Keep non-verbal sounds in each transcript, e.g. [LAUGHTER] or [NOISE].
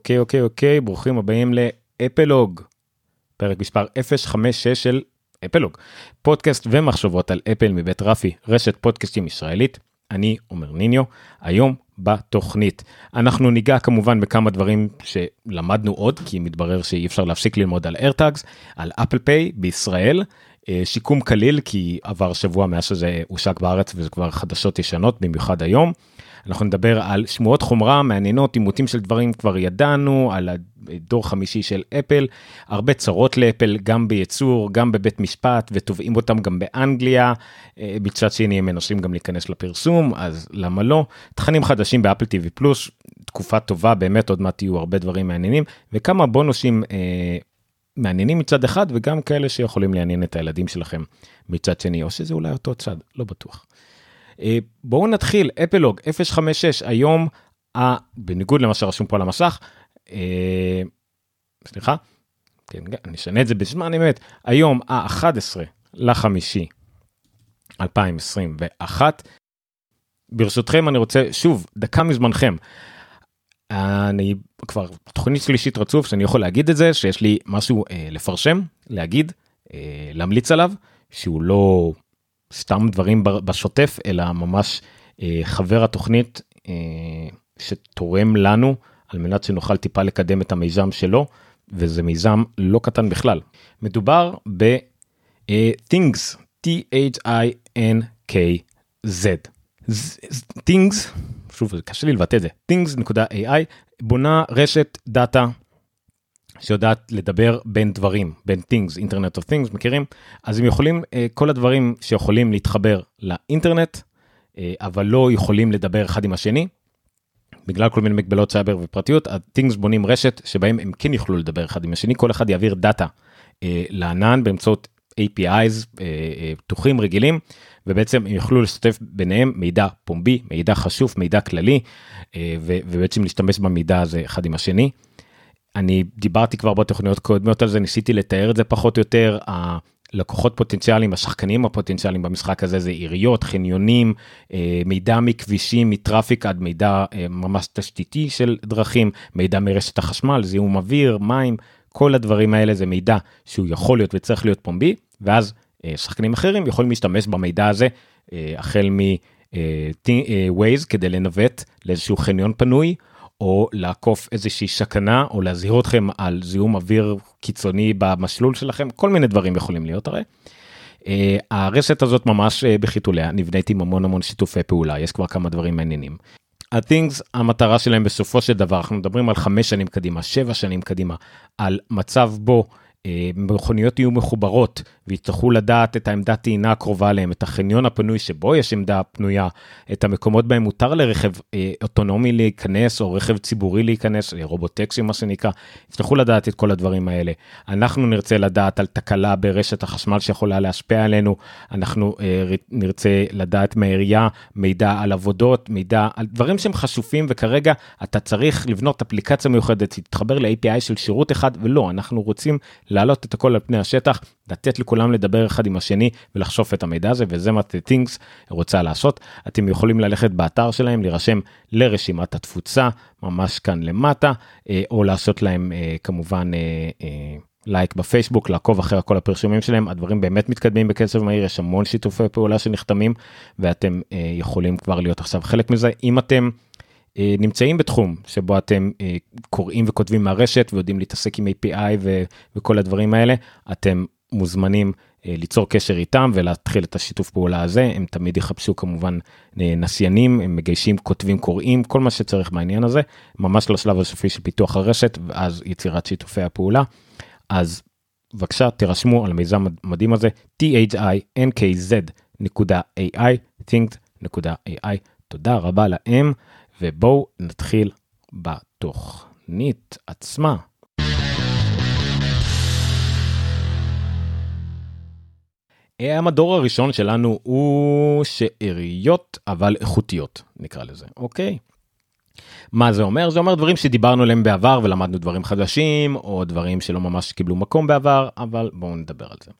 אוקיי אוקיי אוקיי ברוכים הבאים לאפלוג. פרק מספר 056 של אפלוג. פודקאסט ומחשבות על אפל מבית רפי רשת פודקאסטים ישראלית. אני עומר ניניו היום בתוכנית. אנחנו ניגע כמובן בכמה דברים שלמדנו עוד כי מתברר שאי אפשר להפסיק ללמוד על איירטאגס על אפל פיי בישראל. אה, שיקום קליל כי עבר שבוע מאז שזה הושק בארץ וזה כבר חדשות ישנות במיוחד היום. אנחנו נדבר על שמועות חומרה מעניינות עימותים של דברים כבר ידענו על הדור חמישי של אפל הרבה צרות לאפל גם בייצור גם בבית משפט ותובעים אותם גם באנגליה אה, מצד שני הם מנסים גם להיכנס לפרסום אז למה לא תכנים חדשים באפל TV פלוס תקופה טובה באמת עוד מעט יהיו הרבה דברים מעניינים וכמה בונוסים אה, מעניינים מצד אחד וגם כאלה שיכולים לעניין את הילדים שלכם מצד שני או שזה אולי אותו צד לא בטוח. אה, בואו נתחיל אפלוג 056 היום ה... בניגוד למה שרשום פה על המסך. אה, סליחה. כן, אני אשנה את זה בזמן אמת היום ה-11 לחמישי 2021. ברשותכם אני רוצה שוב דקה מזמנכם. אני כבר תוכנית שלישית רצוף שאני יכול להגיד את זה שיש לי משהו אה, לפרשם להגיד אה, להמליץ עליו שהוא לא סתם דברים בשוטף אלא ממש אה, חבר התוכנית אה, שתורם לנו על מנת שנוכל טיפה לקדם את המיזם שלו וזה מיזם לא קטן בכלל. מדובר ב אה, things t h i n k z. things שוב קשה לי לבטא את זה. Things.ai בונה רשת דאטה שיודעת לדבר בין דברים בין things internet of things מכירים אז הם יכולים אה, כל הדברים שיכולים להתחבר לאינטרנט אה, אבל לא יכולים לדבר אחד עם השני. בגלל כל מיני מגבלות סייבר ופרטיות ה-things בונים רשת שבהם הם כן יוכלו לדבר אחד עם השני כל אחד יעביר דאטה אה, לענן באמצעות APIs פתוחים רגילים ובעצם הם יוכלו לשתף ביניהם מידע פומבי מידע חשוף מידע כללי ובעצם להשתמש במידע הזה אחד עם השני. אני דיברתי כבר בתוכניות קודמות על זה ניסיתי לתאר את זה פחות או יותר. הלקוחות פוטנציאליים השחקנים הפוטנציאליים במשחק הזה זה עיריות חניונים אה, מידע מכבישים מטראפיק עד מידע אה, ממש תשתיתי של דרכים מידע מרשת החשמל זיהום אוויר מים כל הדברים האלה זה מידע שהוא יכול להיות וצריך להיות פומבי ואז אה, שחקנים אחרים יכולים להשתמש במידע הזה החל מ-Waze כדי לנווט לאיזשהו חניון פנוי או לעקוף איזושהי סכנה או להזהיר אתכם על זיהום אוויר קיצוני במסלול שלכם כל מיני דברים יכולים להיות הרי. Uh, הרשת הזאת ממש uh, בחיתוליה נבנית עם המון המון שיתופי פעולה יש כבר כמה דברים מעניינים. ה-things המטרה שלהם בסופו של דבר אנחנו מדברים על חמש שנים קדימה שבע שנים קדימה על מצב בו אה, מכוניות יהיו מחוברות ויצטרכו לדעת את העמדת טעינה הקרובה אליהם, את החניון הפנוי שבו יש עמדה פנויה, את המקומות בהם מותר לרכב אה, אוטונומי להיכנס או רכב ציבורי להיכנס, אה, רובוטקסי מה שנקרא, יצטרכו לדעת את כל הדברים האלה. אנחנו נרצה לדעת על תקלה ברשת החשמל שיכולה להשפיע עלינו, אנחנו אה, נרצה לדעת מהעירייה מידע על עבודות, מידע על דברים שהם חשופים וכרגע אתה צריך לבנות אפליקציה מיוחדת, להתחבר ל-API של שירות אחד ולא, אנחנו רוצים להעלות את הכל על פני השטח, לתת לכולם לדבר אחד עם השני ולחשוף את המידע הזה וזה מה things רוצה לעשות. אתם יכולים ללכת באתר שלהם, להירשם לרשימת התפוצה ממש כאן למטה, אה, או לעשות להם אה, כמובן אה, לייק בפייסבוק לעקוב אחרי כל הפרשומים שלהם הדברים באמת מתקדמים בקצב מהיר יש המון שיתופי פעולה שנחתמים ואתם יכולים כבר להיות עכשיו חלק מזה אם אתם. אה, נמצאים בתחום שבו אתם אה, קוראים וכותבים מהרשת ויודעים להתעסק עם API ו- וכל הדברים האלה, אתם מוזמנים אה, ליצור קשר איתם ולהתחיל את השיתוף פעולה הזה, הם תמיד יחפשו כמובן נסיינים, הם מגיישים, כותבים, קוראים, כל מה שצריך בעניין הזה, ממש לשלב הסופי של פיתוח הרשת ואז יצירת שיתופי הפעולה. אז בבקשה תירשמו על המיזם המדהים הזה, thinkz.ai, think.ai, תודה רבה להם. ובואו נתחיל בתוכנית עצמה. המדור הראשון שלנו הוא שאריות אבל איכותיות נקרא לזה אוקיי. מה זה אומר זה אומר דברים שדיברנו עליהם בעבר ולמדנו דברים חדשים או דברים שלא ממש קיבלו מקום בעבר אבל בואו נדבר על זה.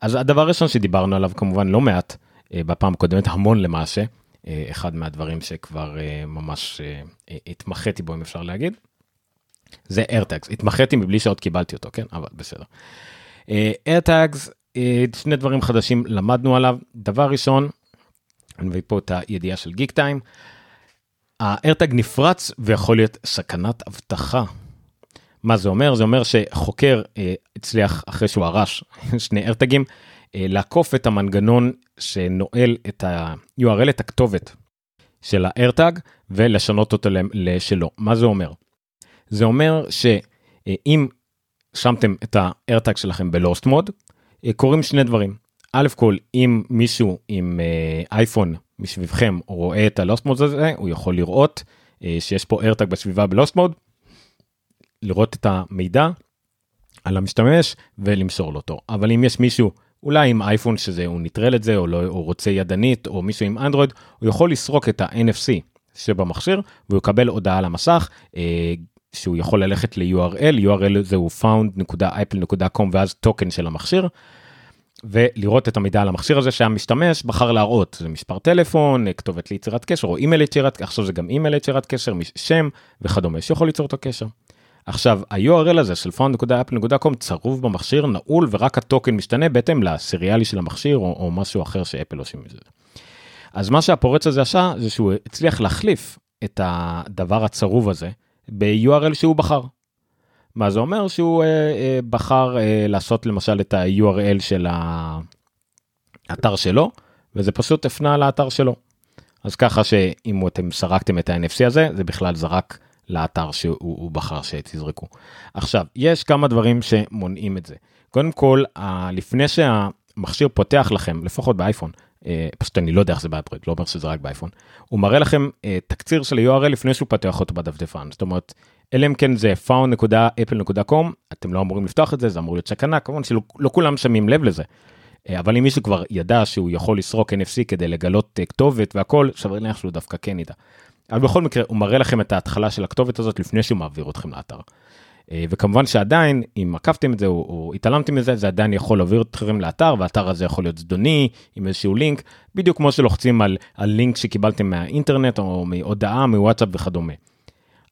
אז הדבר הראשון שדיברנו עליו כמובן לא מעט אה, בפעם הקודמת המון למעשה אה, אחד מהדברים שכבר אה, ממש אה, התמחיתי בו אם אפשר להגיד. זה AirTags, התמחיתי מבלי שעוד קיבלתי אותו, כן? אבל בסדר. אה, AirTags, אה, שני דברים חדשים למדנו עליו. דבר ראשון, אני מביא פה את הידיעה של גיק טיים, ה-AirTag נפרץ ויכול להיות סכנת אבטחה. מה זה אומר? זה אומר שחוקר אה, הצליח אחרי שהוא הרש [LAUGHS] שני AirTagים אה, לעקוף את המנגנון שנועל את ה-URL, את הכתובת של ה-AirTag ולשנות אותו לשלו. מה זה אומר? זה אומר שאם שמתם את ה-AirTag שלכם בלוסט מוד, אה, קורים שני דברים. א' כל אם מישהו עם אייפון מסביבכם רואה את הלוסט מוד הזה, הוא יכול לראות שיש פה AirTag בסביבה בלוסט מוד, לראות את המידע על המשתמש ולמסור לו אותו. אבל אם יש מישהו אולי עם אייפון שזה הוא נטרל את זה או לא הוא רוצה ידנית או מישהו עם אנדרואיד הוא יכול לסרוק את ה-NFC שבמכשיר והוא יקבל הודעה על המסך אה, שהוא יכול ללכת ל-URL URL זה הוא found.apple.com ואז token של המכשיר. ולראות את המידע על המכשיר הזה שהמשתמש בחר להראות זה מספר טלפון כתובת ליצירת קשר או אימייל ליצירת עכשיו זה גם אימייל ליצירת קשר שם וכדומה שיכול ליצור את הקשר. עכשיו ה-URL הזה של found.apple.com צרוב במכשיר נעול ורק הטוקן משתנה בהתאם לסריאלי של המכשיר או, או משהו אחר שאפל עושים מזה. אז מה שהפורץ הזה עשה זה שהוא הצליח להחליף את הדבר הצרוב הזה ב-URL שהוא בחר. מה זה אומר שהוא אה, אה, בחר אה, לעשות למשל את ה-URL של האתר שלו וזה פשוט הפנה לאתר שלו. אז ככה שאם אתם סרקתם את ה-NFC הזה זה בכלל זרק לאתר שהוא בחר שתזרקו. עכשיו, יש כמה דברים שמונעים את זה. קודם כל, לפני שהמכשיר פותח לכם, לפחות באייפון, פשוט אני לא יודע איך זה באפריד, לא אומר שזה רק באייפון, הוא מראה לכם אה, תקציר של ה-URL לפני שהוא פותח אותו בדפדפן. זאת אומרת, אלא אם כן זה found.apple.com, אתם לא אמורים לפתוח את זה, זה אמור להיות סכנה, כמובן שלא לא כולם שמים לב לזה. אה, אבל אם מישהו כבר ידע שהוא יכול לסרוק NFC כדי לגלות כתובת והכל, שווה להניח שהוא דווקא כן ידע. אבל בכל מקרה הוא מראה לכם את ההתחלה של הכתובת הזאת לפני שהוא מעביר אתכם לאתר. אה, וכמובן שעדיין אם עקפתם את זה או, או התעלמתם מזה זה עדיין יכול להעביר אתכם לאתר והאתר הזה יכול להיות זדוני עם איזשהו לינק בדיוק כמו שלוחצים על, על לינק שקיבלתם מהאינטרנט או מהודעה מוואטסאפ וכדומה.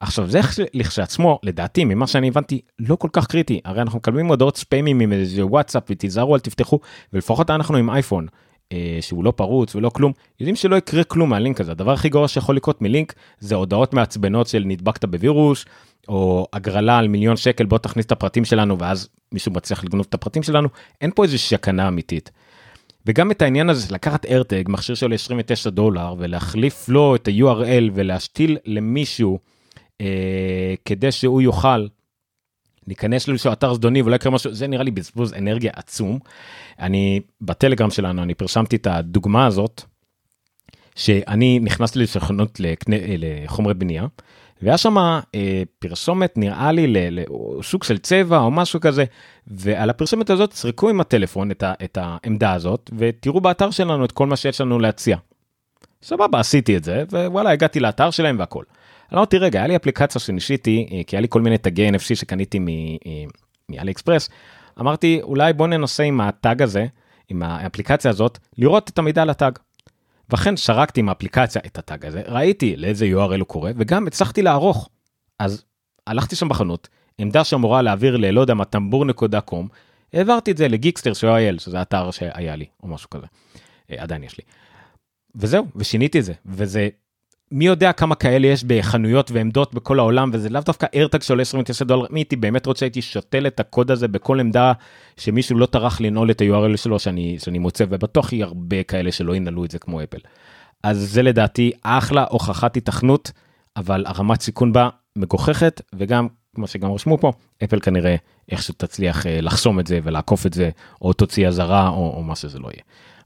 עכשיו זה לכשעצמו לדעתי ממה שאני הבנתי לא כל כך קריטי הרי אנחנו מקבלים הודעות ספיימים עם איזה וואטסאפ ותיזהרו אל תפתחו ולפחות אנחנו עם אייפון שהוא לא פרוץ ולא כלום, יודעים שלא יקרה כלום מהלינק הזה. הדבר הכי גרוע שיכול לקרות מלינק זה הודעות מעצבנות של נדבקת בווירוס, או הגרלה על מיליון שקל בוא תכניס את הפרטים שלנו ואז מישהו מצליח לגנוב את הפרטים שלנו, אין פה איזה שקנה אמיתית. וגם את העניין הזה לקחת ארטג מכשיר שעולה 29 דולר ולהחליף לו את ה-URL ולהשתיל למישהו אה, כדי שהוא יוכל להיכנס לאיזשהו אתר זדוני ולא יקרה משהו זה נראה לי בזבוז אנרגיה עצום. אני בטלגרם שלנו אני פרסמתי את הדוגמה הזאת. שאני נכנסתי לסוכנות לחומרי בנייה והיה שם אה, פרסומת נראה לי לסוג של צבע או משהו כזה ועל הפרסומת הזאת סרקו עם הטלפון את, ה, את העמדה הזאת ותראו באתר שלנו את כל מה שיש לנו להציע. סבבה עשיתי את זה ווואלה הגעתי לאתר שלהם והכל. אמרתי רגע היה לי אפליקציה שניסיתי אה, כי היה לי כל מיני תגי NFC שקניתי מאלי אה, אקספרס. אמרתי אולי בוא ננסה עם הטאג הזה עם האפליקציה הזאת לראות את המידע על הטאג. ואכן שרקתי עם האפליקציה את הטאג הזה ראיתי לאיזה URL הוא קורא וגם הצלחתי לערוך. אז הלכתי שם בחנות עמדה שאמורה להעביר ללא יודע מה טמבור נקודה קום העברתי את זה לגיקסטר של אייל שזה אתר שהיה לי או משהו כזה. אה, עדיין יש לי. וזהו ושיניתי את זה וזה מי יודע כמה כאלה יש בחנויות ועמדות בכל העולם וזה לאו דווקא איירטאג שעולה 29 דולר מי הייתי באמת רוצה הייתי שותל את הקוד הזה בכל עמדה שמישהו לא טרח לנעול את ה-URL שלו שאני שאני מוצא ובטוח יהיה הרבה כאלה שלא ינעלו את זה כמו אפל. אז זה לדעתי אחלה הוכחת התכנות אבל הרמת סיכון בה מגוחכת וגם כמו שגם רשמו פה אפל כנראה איכשהו תצליח אה, לחסום את זה ולעקוף את זה או תוציא אזהרה או, או מה שזה לא יהיה.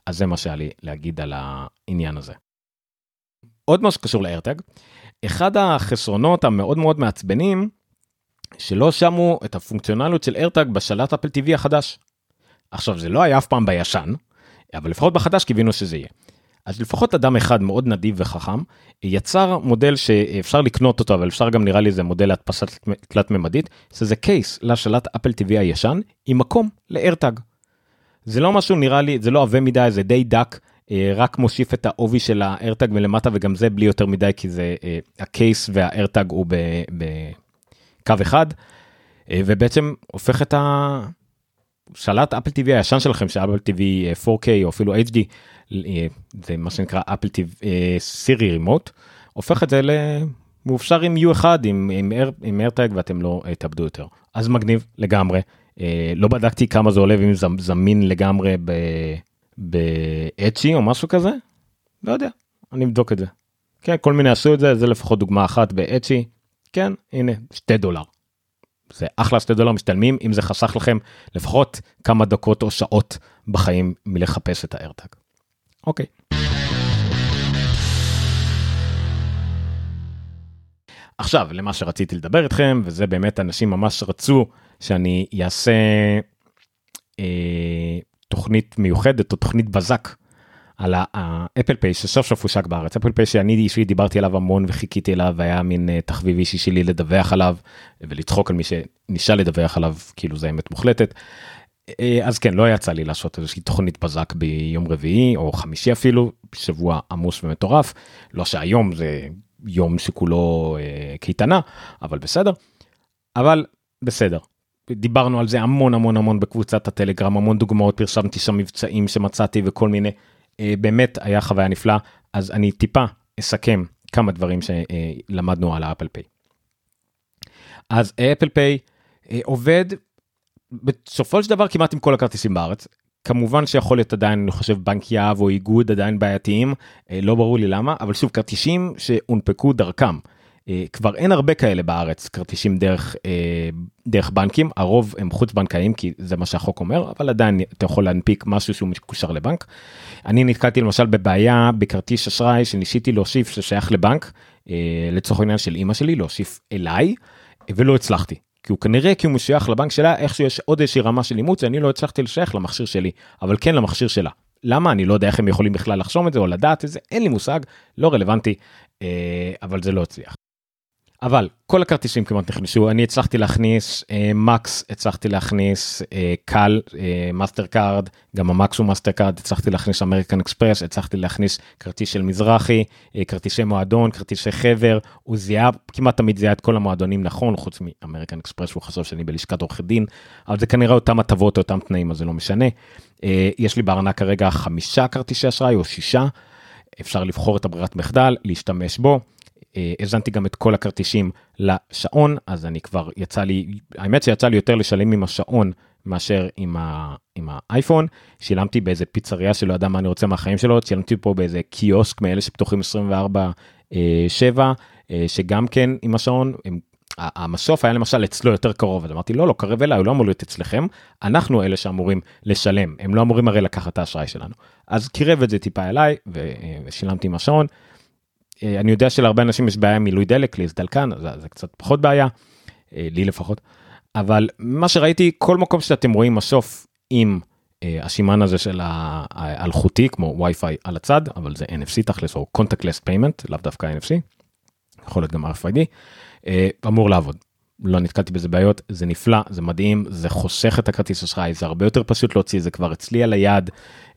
אז זה מה שהיה לי להגיד על העניין הזה. עוד משהו שקשור לאיירטג, אחד החסרונות המאוד מאוד מעצבנים, שלא שמו את הפונקציונליות של איירטג בשלט אפל TV החדש. עכשיו זה לא היה אף פעם בישן, אבל לפחות בחדש קיווינו שזה יהיה. אז לפחות אדם אחד מאוד נדיב וחכם יצר מודל שאפשר לקנות אותו אבל אפשר גם נראה לי זה מודל להדפסה תלת ממדית שזה case לשלט אפל TV הישן עם מקום ל-AirTag. זה לא משהו נראה לי זה לא עבה מדי זה די דק רק מוסיף את העובי של ה-AirTag מלמטה וגם זה בלי יותר מדי כי זה אה, ה-case וה-AirTag הוא קו אחד, אה, ובעצם הופך את השלט אפל TV הישן שלכם, שאפל TV 4K או אפילו HD, זה מה שנקרא אפל TV Siri Remote, הופך את זה למאופשר עם U1 עם, עם, עם AirTag ואתם לא תאבדו יותר. אז מגניב לגמרי. לא בדקתי כמה זה עולה ואם זה זמין לגמרי באצ'י או משהו כזה, לא יודע, אני אבדוק את זה. כן, כל מיני עשו את זה, זה לפחות דוגמה אחת באצ'י, כן, הנה, שתי דולר. זה אחלה שתי דולר משתלמים אם זה חסך לכם לפחות כמה דקות או שעות בחיים מלחפש את הארטאג. אוקיי. עכשיו למה שרציתי לדבר איתכם וזה באמת אנשים ממש רצו שאני אעשה אה, תוכנית מיוחדת או תוכנית בזק על האפל פיי שסוף סוף הושק בארץ. אפל פיי שאני אישית דיברתי עליו המון וחיכיתי אליו היה מין uh, תחביב אישי שלי לדווח עליו ולצחוק על מי שנשאל לדווח עליו כאילו זה אמת מוחלטת. Uh, אז כן לא יצא לי לעשות איזושהי תוכנית בזק ביום רביעי או חמישי אפילו שבוע עמוס ומטורף. לא שהיום זה יום שכולו uh, קייטנה אבל בסדר. אבל בסדר דיברנו על זה המון המון המון בקבוצת הטלגרם המון דוגמאות פרסמתי שם מבצעים שמצאתי וכל מיני אה, באמת היה חוויה נפלאה אז אני טיפה אסכם כמה דברים שלמדנו על האפל פיי. אז אפל פיי אה, עובד בסופו של דבר כמעט עם כל הכרטיסים בארץ כמובן שיכול להיות עדיין אני חושב בנק יהב או איגוד עדיין בעייתיים אה, לא ברור לי למה אבל שוב כרטיסים שהונפקו דרכם. אה, כבר אין הרבה כאלה בארץ כרטיסים דרך אה, דרך בנקים הרוב הם חוץ בנקאיים כי זה מה שהחוק אומר אבל עדיין אתה יכול להנפיק משהו שהוא מקושר לבנק. אני נתקלתי למשל בבעיה בכרטיס אשראי שניסיתי להוסיף ששייך לבנק אה, לצורך העניין של אמא שלי להוסיף אליי ולא הצלחתי. כי הוא כנראה כי הוא משוייך לבנק שלה איכשהו יש עוד איזושהי רמה של אימוץ שאני לא הצלחתי לשייך למכשיר שלי אבל כן למכשיר שלה. למה אני לא יודע איך הם יכולים בכלל לחסום את זה או לדעת את זה אין לי מושג לא רלוונטי אבל זה לא הצליח. אבל כל הכרטיסים כמעט נכנסו אני הצלחתי להכניס מקס הצלחתי להכניס כאל מאסטר קארד גם המקס הוא מאסטר קארד הצלחתי להכניס אמריקן אקספרס הצלחתי להכניס כרטיס של מזרחי אה, כרטיסי מועדון כרטיסי חבר הוא זיהה כמעט תמיד זיהה את כל המועדונים נכון חוץ מאמריקן אקספרס הוא חשב שאני בלשכת עורכי דין אבל זה כנראה אותם הטבות אותם תנאים אז זה לא משנה אה, יש לי בארנק כרגע חמישה כרטיסי אשראי או שישה אפשר לבחור את הברירת מחדל להשתמש בו. האזנתי גם את כל הכרטיסים לשעון אז אני כבר יצא לי האמת שיצא לי יותר לשלם עם השעון מאשר עם, ה, עם האייפון. שילמתי באיזה פיצריה שלא ידע מה אני רוצה מהחיים שלו שילמתי פה באיזה קיוסק מאלה שפתוחים 24 7 אה, אה, שגם כן עם השעון הם, המסוף היה למשל אצלו יותר קרוב אז אמרתי לא לא קרב אליי הוא לא אמור להיות אצלכם אנחנו אלה שאמורים לשלם הם לא אמורים הרי לקחת את האשראי שלנו. אז קירב את זה טיפה אליי ושילמתי עם השעון. אה, אני יודע שלהרבה אנשים יש בעיה עם מילוי דלק, לי זה דלקן, זה, זה קצת פחות בעיה, אה, לי לפחות, אבל מה שראיתי, כל מקום שאתם רואים מסוף עם אה, השימן הזה של האלחוטי, כמו וי-פיי על הצד, אבל זה NFC תכלס, או contactless payment, לאו דווקא NFC, יכול להיות גם RFID, אמור לעבוד. לא נתקלתי בזה בעיות זה נפלא זה מדהים זה חוסך את הכרטיס אשראי זה הרבה יותר פשוט להוציא זה כבר אצלי על היד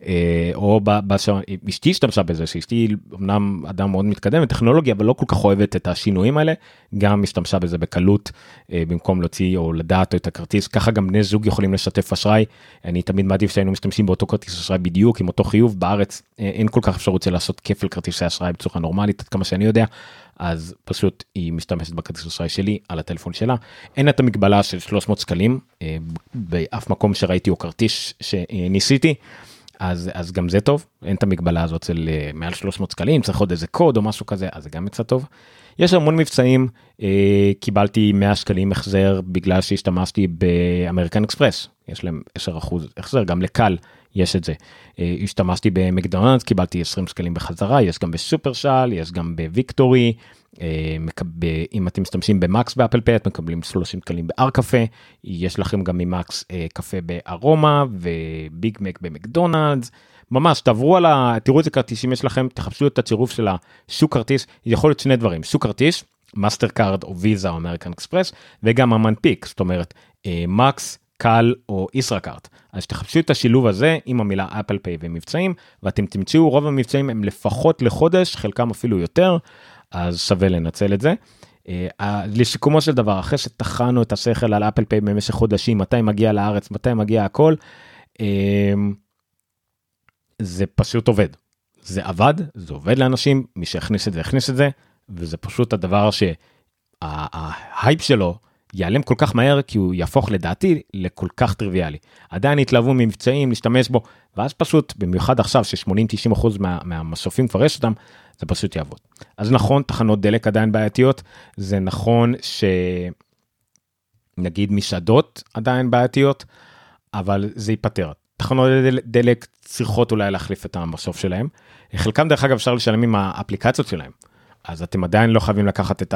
אה, או בשעון אשתי השתמשה בזה שאשתי אמנם אדם מאוד מתקדם בטכנולוגיה אבל לא כל כך אוהבת את השינויים האלה גם השתמשה בזה בקלות אה, במקום להוציא או לדעת את הכרטיס ככה גם בני זוג יכולים לשתף אשראי אני תמיד מעדיף שהיינו משתמשים באותו כרטיס אשראי בדיוק עם אותו חיוב בארץ אה, אין כל כך אפשרות לעשות כפל כרטיסי אשראי בצורה נורמלית עד כמה שאני יודע אז פשוט היא משתמשת בכרטיס אשראי שלי על הטלפון שלה. אין את המגבלה של 300 שקלים אה, באף מקום שראיתי או כרטיס שניסיתי. אז אז גם זה טוב אין את המגבלה הזאת של אה, מעל 300 שקלים צריך עוד איזה קוד או משהו כזה אז זה גם יצא טוב. יש המון מבצעים אה, קיבלתי 100 שקלים החזר בגלל שהשתמשתי באמריקן אקספרס יש להם 10 אחוז החזר גם לכאל יש את זה. אה, השתמשתי במקדונלדס קיבלתי 20 שקלים בחזרה יש גם בסופר של יש גם בוויקטורי אה, אם אתם משתמשים במקס באפל פיי אתם מקבלים 30 שקלים באר קפה יש לכם גם ממקס אה, קפה בארומה וביג מק במקדונלדס. ממש תעברו על ה... תראו איזה כרטיסים יש לכם תחפשו את הצירוף של הסוג כרטיס יכול להיות שני דברים סוג כרטיס מאסטר קארד או ויזה או אמריקן אקספרס וגם המנפיק זאת אומרת מקס כאל או ישראכרט אז תחפשו את השילוב הזה עם המילה אפל פיי ומבצעים ואתם תמצאו רוב המבצעים הם לפחות לחודש חלקם אפילו יותר אז שווה לנצל את זה. לסיכומו של דבר אחרי שטחנו את השכל על אפל פיי במשך חודשים מתי מגיע לארץ מתי מגיע הכל. זה פשוט עובד. זה עבד זה עובד לאנשים מי שהכניס את זה הכניס את זה וזה פשוט הדבר שההייפ שלו ייעלם כל כך מהר כי הוא יהפוך לדעתי לכל כך טריוויאלי. עדיין יתלהבו ממבצעים להשתמש בו ואז פשוט במיוחד עכשיו ש-80-90% מה, מהמסופים כבר יש אותם זה פשוט יעבוד. אז נכון תחנות דלק עדיין בעייתיות זה נכון שנגיד מסעדות עדיין בעייתיות אבל זה ייפתר. תחנות דלק צריכות אולי להחליף את המסוף שלהם. חלקם דרך אגב אפשר לשלם עם האפליקציות שלהם. אז אתם עדיין לא חייבים לקחת את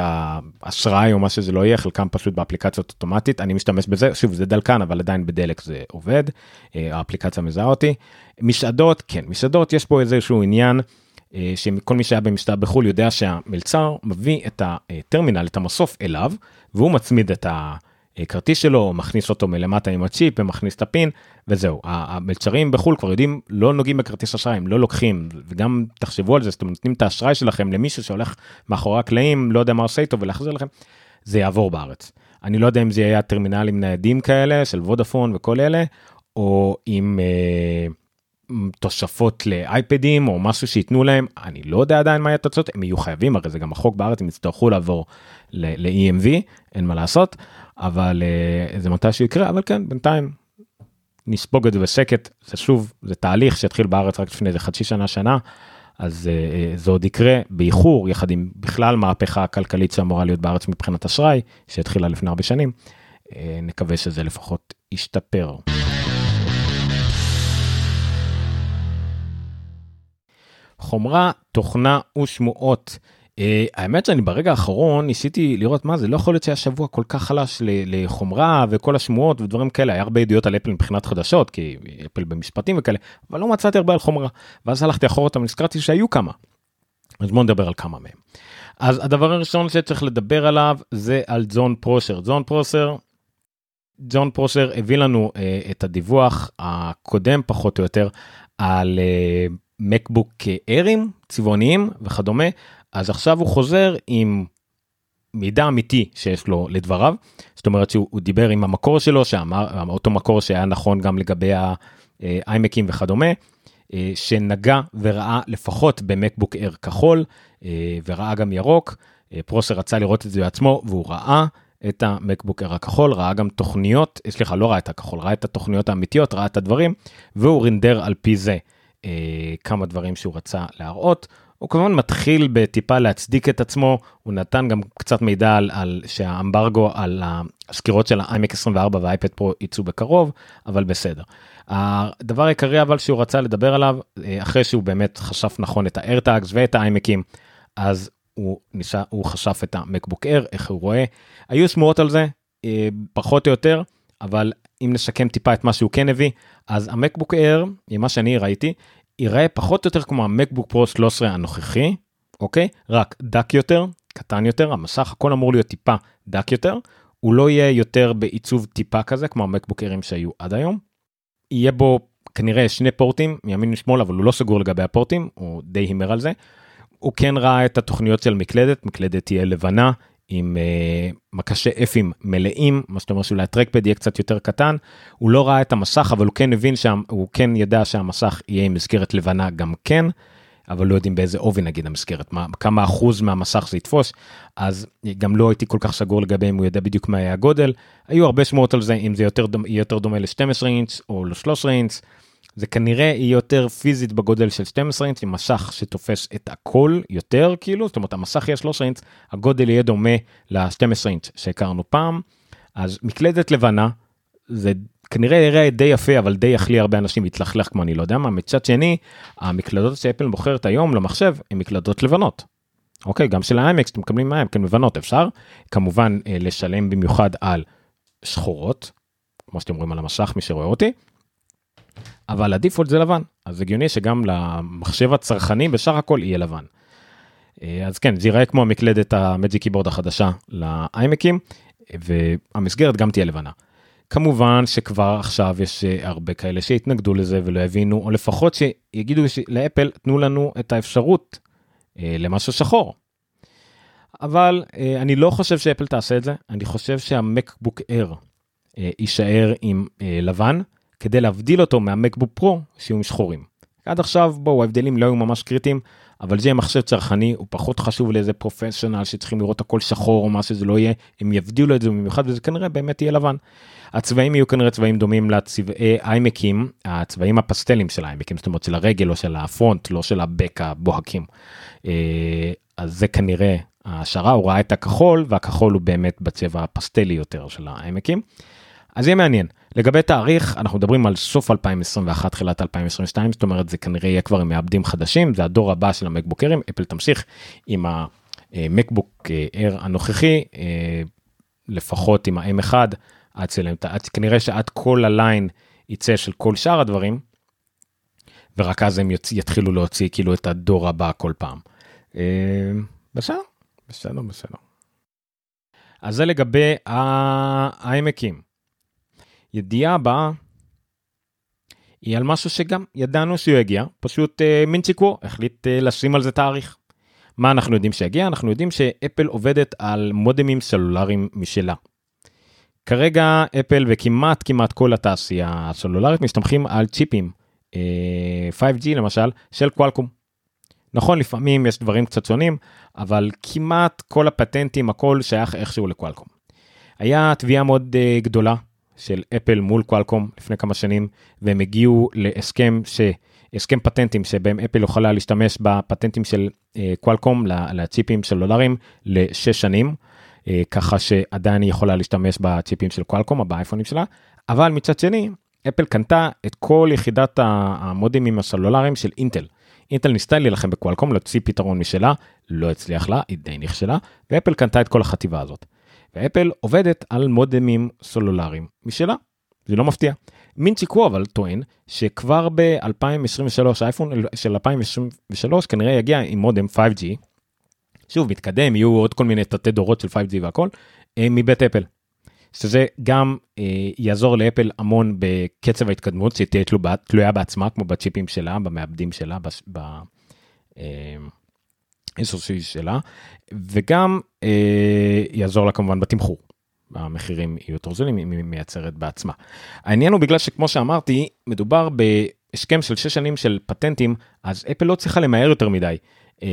האשראי או מה שזה לא יהיה, חלקם פשוט באפליקציות אוטומטית, אני משתמש בזה, שוב זה דלקן אבל עדיין בדלק זה עובד, אה, האפליקציה מזהה אותי. מסעדות, כן, מסעדות יש פה איזשהו עניין אה, שכל מי שהיה במשטר בחו"ל יודע שהמלצר מביא את הטרמינל, את המסוף אליו, והוא מצמיד את ה... כרטיס שלו, מכניס אותו מלמטה עם הצ'יפ ומכניס את הפין וזהו. המלצרים בחו"ל כבר יודעים לא נוגעים בכרטיס אשראי, הם לא לוקחים וגם תחשבו על זה, אתם נותנים את האשראי שלכם למישהו שהולך מאחורי הקלעים, לא יודע מה עושה איתו ולהחזיר לכם, זה יעבור בארץ. אני לא יודע אם זה יהיה טרמינלים ניידים כאלה של וודאפון וכל אלה, או עם אה, תוספות לאייפדים או משהו שייתנו להם, אני לא יודע עדיין מה יהיה התוצאות, הם יהיו חייבים, הרי זה גם החוק בארץ, הם יצטרכו לעבור ל-EMV, אין מה לעשות, אבל uh, זה מתי שיקרה אבל כן בינתיים נספוג את זה בשקט זה שוב זה תהליך שהתחיל בארץ רק לפני איזה חצי שנה שנה אז uh, זה עוד יקרה באיחור יחד עם בכלל מהפכה הכלכלית שאמורה להיות בארץ מבחינת אשראי שהתחילה לפני הרבה שנים נקווה שזה לפחות ישתפר. חומרה תוכנה ושמועות. Uh, האמת שאני ברגע האחרון ניסיתי לראות מה זה לא יכול להיות שהיה שבוע כל כך חלש לחומרה וכל השמועות ודברים כאלה היה הרבה ידיעות על אפל מבחינת חדשות כי אפל במשפטים וכאלה אבל לא מצאתי הרבה על חומרה ואז הלכתי אחורה אותם נזכרתי שהיו כמה. אז בוא נדבר על כמה מהם. אז הדבר הראשון שצריך לדבר עליו זה על ג'ון פרושר ג'ון פרוסר. ג'ון פרושר הביא לנו uh, את הדיווח הקודם פחות או יותר על מקבוק uh, ארים צבעוניים וכדומה אז עכשיו הוא חוזר עם מידע אמיתי שיש לו לדבריו, זאת אומרת שהוא דיבר עם המקור שלו, שאמר, אותו מקור שהיה נכון גם לגבי האיימקים וכדומה, אה, שנגע וראה לפחות במקבוק אר כחול, אה, וראה גם ירוק, אה, פרוסר רצה לראות את זה בעצמו, והוא ראה את המקבוק אר הכחול, ראה גם תוכניות, סליחה, לא ראה את הכחול, ראה את התוכניות האמיתיות, ראה את הדברים, והוא רינדר על פי זה כמה דברים שהוא רצה להראות. הוא כמובן מתחיל בטיפה להצדיק את עצמו, הוא נתן גם קצת מידע על, על שהאמברגו על הסקירות של ה-iMac 24 והאייפד פרו יצאו בקרוב, אבל בסדר. הדבר העיקרי אבל שהוא רצה לדבר עליו, אה, אחרי שהוא באמת חשף נכון את ה-AirTags ואת האיימקים, אז הוא, ניסה, הוא חשף את המקבוק Air, איך הוא רואה. היו שמועות על זה, אה, פחות או יותר, אבל אם נשקם טיפה את מה שהוא כן הביא, אז המקבוק Air, ממה שאני ראיתי, ייראה פחות או יותר כמו המקבוק פרו 13 הנוכחי, אוקיי? רק דק יותר, קטן יותר, המסך הכל אמור להיות טיפה דק יותר, הוא לא יהיה יותר בעיצוב טיפה כזה כמו המקבוק אירים שהיו עד היום. יהיה בו כנראה שני פורטים מימין ושמאל אבל הוא לא סגור לגבי הפורטים, הוא די הימר על זה. הוא כן ראה את התוכניות של מקלדת, מקלדת תהיה לבנה, עם uh, מקשי אפים מלאים, מה זאת אומרת שאולי הטרקפד יהיה קצת יותר קטן. הוא לא ראה את המסך, אבל הוא כן הבין שהוא כן ידע שהמסך יהיה עם מסגרת לבנה גם כן, אבל לא יודעים באיזה עובי נגיד המסגרת, מה, כמה אחוז מהמסך זה יתפוס, אז גם לא הייתי כל כך סגור לגבי אם הוא יודע בדיוק מה יהיה הגודל. היו הרבה שמועות על זה, אם זה יותר יותר דומה ל-12 אינץ' או ל-13 אינץ'. זה כנראה יהיה יותר פיזית בגודל של 12 אינץ' עם מסך שתופס את הכל יותר כאילו זאת אומרת המסך יהיה 13 אינץ' הגודל יהיה דומה ל-12 אינץ' שהכרנו פעם. אז מקלדת לבנה זה כנראה יראה די יפה אבל די יכלי הרבה אנשים להתלכלך כמו אני לא יודע מה. מצד שני המקלדות שאפל בוחרת היום למחשב הן מקלדות לבנות. אוקיי גם של האיימקס אתם מקבלים מהם כן לבנות אפשר. כמובן אה, לשלם במיוחד על שחורות כמו שאתם רואים על המסך מי שרואה אותי אבל הדיפולט זה לבן, אז הגיוני שגם למחשב הצרכני בשאר הכל יהיה לבן. אה, אז כן, זה ייראה כמו המקלדת המג'יק קיבורד החדשה לאיימקים, והמסגרת גם תהיה לבנה. כמובן שכבר עכשיו יש אה, הרבה כאלה שיתנגדו לזה ולא יבינו, או לפחות שיגידו לאפל, תנו לנו את האפשרות אה, למשהו שחור. אבל אני לא חושב שאפל תעשה את זה, אני חושב שהמקבוק אייר יישאר עם לבן, כדי להבדיל אותו מהמקבוק פרו שיהיו שחורים. עד עכשיו בואו ההבדלים לא היו ממש קריטיים, אבל זה מחשב צרכני, הוא פחות חשוב לאיזה פרופשיונל שצריכים לראות הכל שחור או מה שזה לא יהיה, הם יבדילו את זה במיוחד וזה כנראה באמת יהיה לבן. הצבעים יהיו כנראה צבעים דומים לצבעי איימקים, הצבעים הפסטלים של האיימקים, זאת אומרת של הרגל או של הפרונט, לא של הבק הבוהקים. אה, אז זה כנראה ההשערה, הוא ראה את הכחול והכחול הוא באמת בצבע הפסטלי יותר של האיימקים. אז יהיה מעניין. לגבי תאריך, אנחנו מדברים על סוף 2021, תחילת 2022, זאת אומרת זה כנראה יהיה כבר עם מעבדים חדשים, זה הדור הבא של המקבוקרים, אפל תמשיך עם המקבוק אייר הנוכחי, אה, לפחות עם ה-M1, עד שלהם, כנראה שעד כל הליין יצא של כל שאר הדברים, ורק אז הם. יתחילו להוציא כאילו את הדור הבא כל פעם. אה, בסדר, בסדר, בסדר. אז זה לגבי העמקים. ידיעה הבאה היא על משהו שגם ידענו שהוא יגיע, פשוט אה, מינצ'יקו החליט אה, לשים על זה תאריך. מה אנחנו יודעים שיגיע? אנחנו יודעים שאפל עובדת על מודמים סלולריים משלה. כרגע אפל וכמעט כמעט כל התעשייה הסלולרית מסתמכים על צ'יפים, אה, 5G למשל, של קוואלקום. נכון, לפעמים יש דברים קצת שונים, אבל כמעט כל הפטנטים, הכל שייך איכשהו לקוואלקום. היה תביעה מאוד uh, גדולה של אפל מול קוואלקום לפני כמה שנים, והם הגיעו להסכם ש... הסכם פטנטים שבהם אפל יכולה להשתמש בפטנטים של uh, קוואלקום לצ'יפים סלולריים לשש שנים, uh, ככה שעדיין היא יכולה להשתמש בצ'יפים של קוואלקום, באייפונים שלה, אבל מצד שני, אפל קנתה את כל יחידת המודמים הסלולריים של אינטל. אינטל ניסתה להילחם בקוואלקום להוציא פתרון משלה, לא הצליח לה, היא די נכשלה, ואפל קנתה את כל החטיבה הזאת. ואפל עובדת על מודמים סלולריים משלה, זה לא מפתיע. מינצ'יקו אבל טוען שכבר ב-2023 האייפון של 2023 כנראה יגיע עם מודם 5G. שוב מתקדם יהיו עוד כל מיני תתי דורות של 5G והכל אה, מבית אפל. שזה גם אה, יעזור לאפל המון בקצב ההתקדמות שתהיה תלויה בעצמה כמו בצ'יפים שלה במעבדים שלה ב... אה, SOC שלה וגם אה, יעזור לה כמובן בתמחור. המחירים יהיו יותר זולים אם היא מייצרת בעצמה. העניין הוא בגלל שכמו שאמרתי מדובר בהסכם של 6 שנים של פטנטים אז אפל לא צריכה למהר יותר מדי. Uh,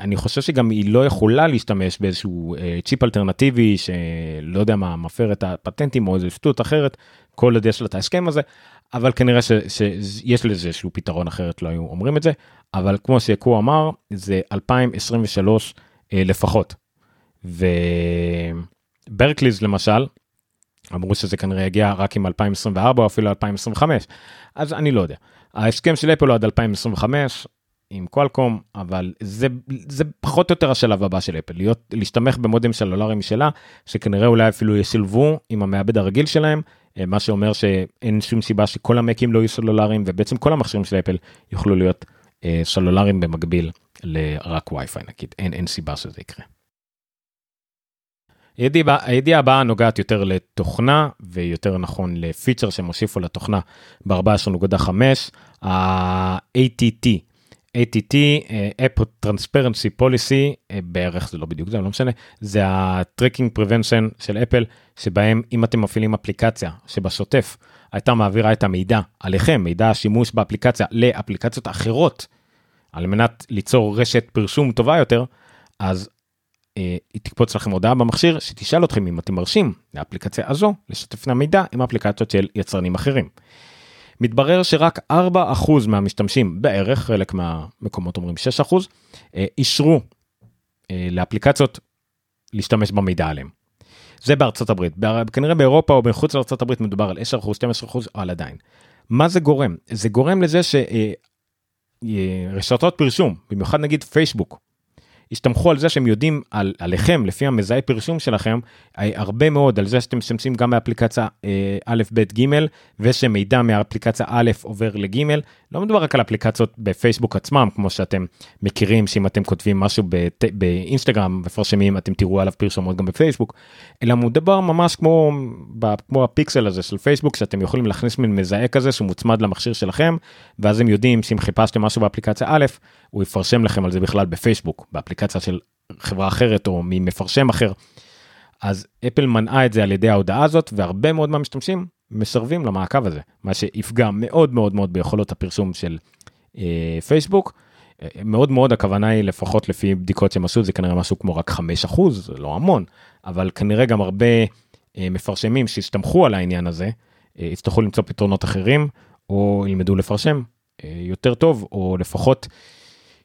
אני חושב שגם היא לא יכולה להשתמש באיזשהו uh, צ'יפ אלטרנטיבי שלא יודע מה מפר את הפטנטים או איזה שטות אחרת כל עוד יש לה את ההסכם הזה אבל כנראה שיש לזה איזשהו פתרון אחרת לא היו אומרים את זה אבל כמו שקו אמר זה 2023 uh, אה, לפחות. וברקליז למשל אמרו שזה כנראה יגיע רק עם 2024 או אפילו 2025 אז אני לא יודע. ההסכם של אפל הוא עד 2025 עם קואלקום אבל זה זה פחות או יותר השלב הבא של אפל להיות להשתמך במודם סלולרי משלה שכנראה אולי אפילו ישלבו עם המעבד הרגיל שלהם אה, מה שאומר שאין שום סיבה שכל המקים לא יהיו סלולריים ובעצם כל המכשירים של אפל יוכלו להיות סלולריים במקביל לרק וי-פיי נגיד אין אין סיבה שזה יקרה. הידיעה הבאה נוגעת יותר לתוכנה ויותר נכון לפיצ'ר שהם הוסיפו לתוכנה ב-14.5 ה-ATT ATT, uh, App Transparency Policy, uh, בערך זה לא בדיוק זה, לא משנה, זה ה-Tracking Prevention של אפל, שבהם אם אתם מפעילים אפליקציה שבשוטף הייתה מעבירה את המידע עליכם, מידע השימוש באפליקציה לאפליקציות אחרות, על מנת ליצור רשת פרשום טובה יותר, אז uh, היא תקפוץ לכם הודעה במכשיר שתשאל אתכם אם אתם מרשים לאפליקציה הזו לשתף את המידע עם אפליקציות של יצרנים אחרים. מתברר שרק 4% מהמשתמשים בערך, חלק מהמקומות אומרים 6%, אה, אישרו אה, לאפליקציות להשתמש במידע עליהם. זה בארצות הברית, כנראה באירופה או מחוץ לארצות הברית מדובר על 10%, 12%, אבל עדיין. מה זה גורם? זה גורם לזה שרשתות אה, פרשום, במיוחד נגיד פייסבוק, הסתמכו על זה שהם יודעים על, עליכם לפי המזהה פרסום שלכם אה, הרבה מאוד על זה שאתם משתמשים גם באפליקציה אה, א' ב' ג' ושמידע מהאפליקציה א' עובר לג' לא מדובר רק על אפליקציות בפייסבוק עצמם כמו שאתם מכירים שאם אתם כותבים משהו בת, באינסטגרם מפרשמים אתם תראו עליו פרשומות גם בפייסבוק אלא מדובר ממש כמו כמו הפיקסל הזה של פייסבוק שאתם יכולים להכניס מין מזהה כזה שמוצמד למכשיר שלכם ואז הם יודעים שאם חיפשתם משהו באפליקציה א' הוא יפרשם לכם על זה בכלל בפייסבוק באפליקציה של מחברה אחרת או ממפרשם אחר. אז אפל מנעה את זה על ידי ההודעה הזאת והרבה מאוד מהמשתמשים מסרבים למעקב הזה מה שיפגע מאוד מאוד מאוד ביכולות הפרסום של אה, פייסבוק. אה, מאוד מאוד הכוונה היא לפחות לפי בדיקות שהם עשו זה כנראה משהו כמו רק 5 אחוז זה לא המון אבל כנראה גם הרבה אה, מפרשמים שהסתמכו על העניין הזה אה, יצטרכו למצוא פתרונות אחרים או ילמדו לפרשם אה, יותר טוב או לפחות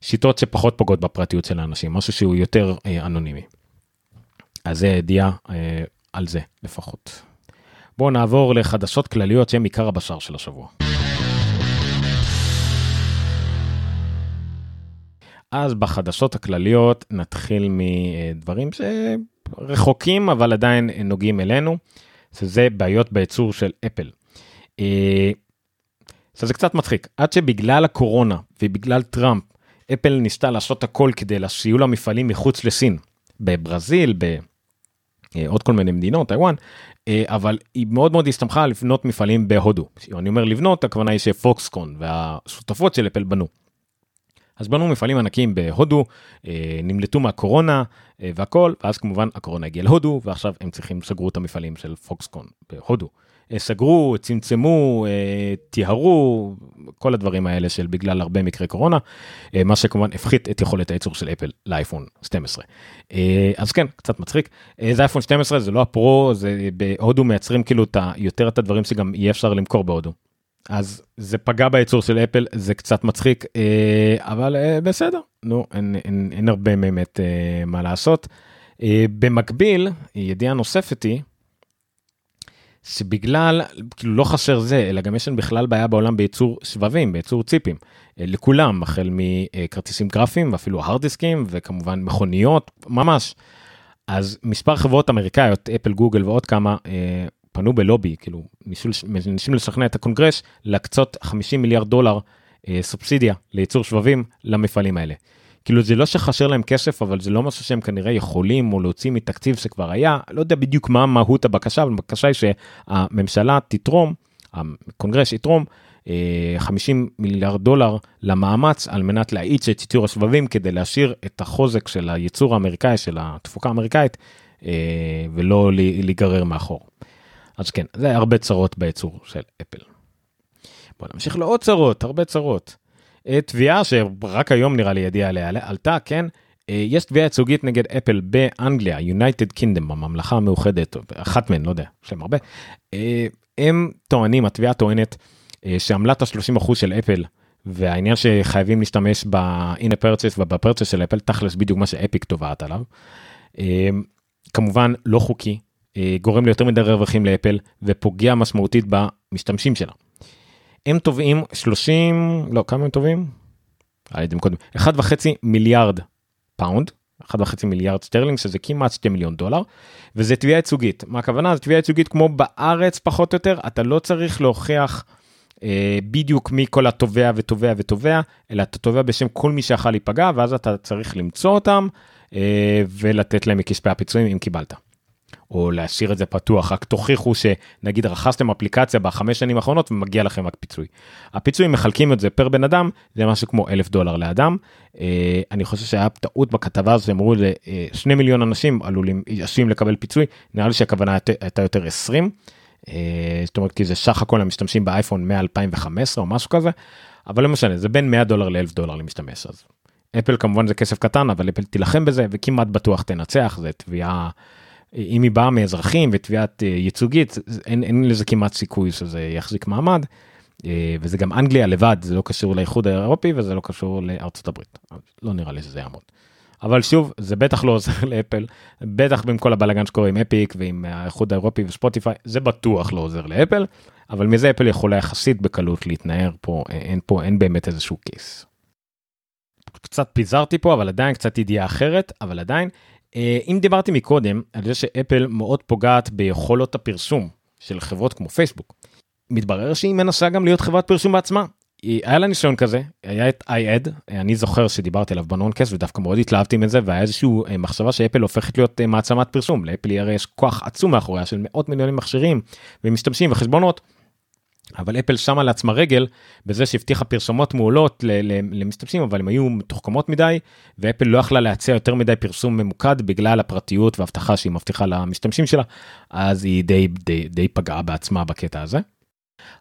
שיטות שפחות פוגעות בפרטיות של האנשים משהו שהוא יותר אה, אנונימי. אז זה ידיעה אה, על זה לפחות. בואו נעבור לחדשות כלליות שהן עיקר הבשר של השבוע. אז בחדשות הכלליות נתחיל מדברים שרחוקים אבל עדיין נוגעים אלינו, שזה בעיות בייצור של אפל. אה, זה קצת מצחיק, עד שבגלל הקורונה ובגלל טראמפ, אפל ניסתה לעשות הכל כדי שיהיו לה מפעלים מחוץ לסין, בברזיל, בעוד כל מיני מדינות, טיוואן, אה, אבל היא מאוד מאוד הסתמכה לבנות מפעלים בהודו. אני אומר לבנות, הכוונה היא שפוקסקון והשותפות של אפל בנו. אז בנו מפעלים ענקיים בהודו, אה, נמלטו מהקורונה אה, והכל, ואז כמובן הקורונה הגיעה להודו, ועכשיו הם צריכים, סגרו את המפעלים של פוקסקון בהודו. אה, סגרו, צמצמו, טיהרו, כל הדברים האלה של בגלל הרבה מקרי קורונה, מה שכמובן הפחית את יכולת הייצור של אפל לאייפון 12. אז כן, קצת מצחיק. זה אייפון 12, זה לא הפרו, זה בהודו מייצרים כאילו יותר את הדברים שגם יהיה אפשר למכור בהודו. אז זה פגע בייצור של אפל זה קצת מצחיק אה, אבל אה, בסדר נו אין, אין, אין הרבה באמת אה, מה לעשות. במקביל ידיעה נוספת היא. שבגלל כאילו לא חסר זה אלא גם יש לנו בכלל בעיה בעולם בייצור שבבים בייצור ציפים לכולם החל מכרטיסים גרפיים ואפילו הרד דיסקים וכמובן מכוניות ממש. אז מספר חברות אמריקאיות אפל גוגל ועוד כמה פנו בלובי, כאילו, מנסים לשכנע את הקונגרס להקצות 50 מיליארד דולר אה, סובסידיה לייצור שבבים למפעלים האלה. כאילו זה לא שחסר להם כסף, אבל זה לא משהו שהם כנראה יכולים או להוציא מתקציב שכבר היה, לא יודע בדיוק מה מהות הבקשה, אבל הבקשה היא שהממשלה תתרום, הקונגרס יתרום 50 אה, מיליארד דולר למאמץ על מנת להאיץ את ייצור השבבים כדי להשאיר את החוזק של הייצור האמריקאי, של התפוקה האמריקאית, אה, ולא להיגרר מאחור. אז כן, זה הרבה צרות בייצור של אפל. בוא נמשיך לעוד צרות, הרבה צרות. אה, תביעה שרק היום נראה לי ידיעה עליה עלתה, כן? אה, יש תביעה ייצוגית נגד אפל באנגליה, United Kingdom, הממלכה המאוחדת, אחת מהן, לא יודע, יש להם הרבה. אה, הם טוענים, התביעה טוענת שעמלת ה-30% של אפל והעניין שחייבים להשתמש ב-in purchase ובפרצ'ס של אפל, תכלס בדיוק מה שאפיק תובעת עליו. כמובן לא חוקי, גורם ליותר מדי רווחים לאפל ופוגע משמעותית במשתמשים שלה. הם תובעים 30 לא כמה הם תובעים? קודם 1.5 מיליארד pound 1.5 מיליארד סטרלינג שזה כמעט 2 מיליון דולר וזה תביעה ייצוגית מה הכוונה זה תביעה ייצוגית כמו בארץ פחות או יותר אתה לא צריך להוכיח אה, בדיוק מי כל התובע ותובע ותובע אלא אתה תובע בשם כל מי שיכול להיפגע ואז אתה צריך למצוא אותם אה, ולתת להם מכספי הפיצויים אם קיבלת. או להשאיר את זה פתוח, רק תוכיחו שנגיד רכשתם אפליקציה בחמש שנים האחרונות ומגיע לכם רק פיצוי. הפיצוי מחלקים את זה פר בן אדם, זה משהו כמו אלף דולר לאדם. אה, אני חושב שהיה טעות בכתבה הזו, אמרו לשני אה, מיליון אנשים עלולים, עשויים לקבל פיצוי, נראה לי שהכוונה הייתה יותר 20. אה, זאת אומרת כי זה סך הכל המשתמשים באייפון מ-2015 או משהו כזה, אבל לא משנה, זה בין 100 דולר ל-1000 דולר למשתמש. אז אפל כמובן זה כסף קטן, אבל אפל תילחם בזה וכמעט בטוח תנצח, זה תביעה. אם היא באה מאזרחים ותביעת אה, ייצוגית אין, אין לזה כמעט סיכוי שזה יחזיק מעמד. אה, וזה גם אנגליה לבד זה לא קשור לאיחוד האירופי וזה לא קשור לארצות הברית לא נראה לי שזה יעמוד. אבל שוב זה בטח לא עוזר [LAUGHS] לאפל בטח עם כל הבלאגן שקורה עם אפיק ועם האיחוד האירופי וספוטיפיי זה בטוח לא עוזר לאפל אבל מזה אפל יכולה יחסית בקלות להתנער פה אין פה אין באמת איזשהו קייס. קצת פיזרתי פה אבל עדיין קצת ידיעה אחרת אבל עדיין אה, אם דיברתי מקודם על זה שאפל מאוד פוגעת ביכולות הפרסום של חברות כמו פייסבוק, מתברר שהיא מנסה גם להיות חברת פרסום בעצמה. היה לה ניסיון כזה, היה את iAd, אני זוכר שדיברתי עליו בנונקס ודווקא מאוד התלהבתי מזה והיה איזשהו אה, מחשבה שאפל הופכת להיות אה, מעצמת פרסום, לאפל יש כוח עצום מאחוריה של מאות מיליונים מכשירים ומשתמשים וחשבונות. אבל אפל שמה לעצמה רגל בזה שהבטיחה פרסומות מעולות למשתמשים אבל הם היו מתוחכמות מדי ואפל לא יכלה להציע יותר מדי פרסום ממוקד בגלל הפרטיות והבטחה שהיא מבטיחה למשתמשים שלה אז היא די די די פגעה בעצמה בקטע הזה.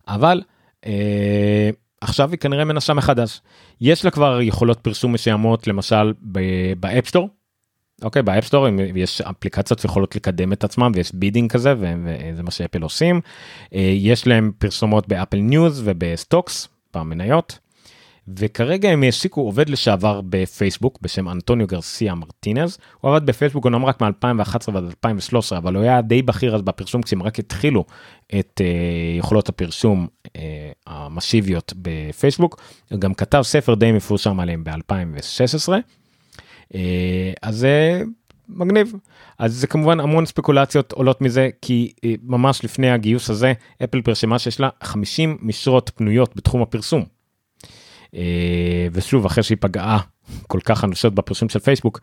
אבל אה, עכשיו היא כנראה מנסה מחדש יש לה כבר יכולות פרסום מסוימות למשל באפסטור אוקיי באפסטור יש אפליקציות שיכולות לקדם את עצמם ויש bidding כזה וזה מה שאפל עושים. אה, יש להם פרסומות ב-Apple News וב-Stocks במניות. וכרגע הם העסיקו עובד לשעבר בפייסבוק בשם אנטוניו גרסיה מרטינז הוא עבד בפייסבוק אומנם רק מ-2011 ועד 2013 אבל הוא היה די בכיר אז בפרסום כשהם רק התחילו את uh, יכולות הפרסום uh, המסיביות בפייסבוק הוא גם כתב ספר די מפורסם עליהם ב-2016. אה, אז זה מגניב. אז זה כמובן המון ספקולציות עולות מזה כי אה, ממש לפני הגיוס הזה אפל פרשמה שיש לה 50 משרות פנויות בתחום הפרסום. אה, ושוב אחרי שהיא פגעה כל כך אנושות בפרסום של פייסבוק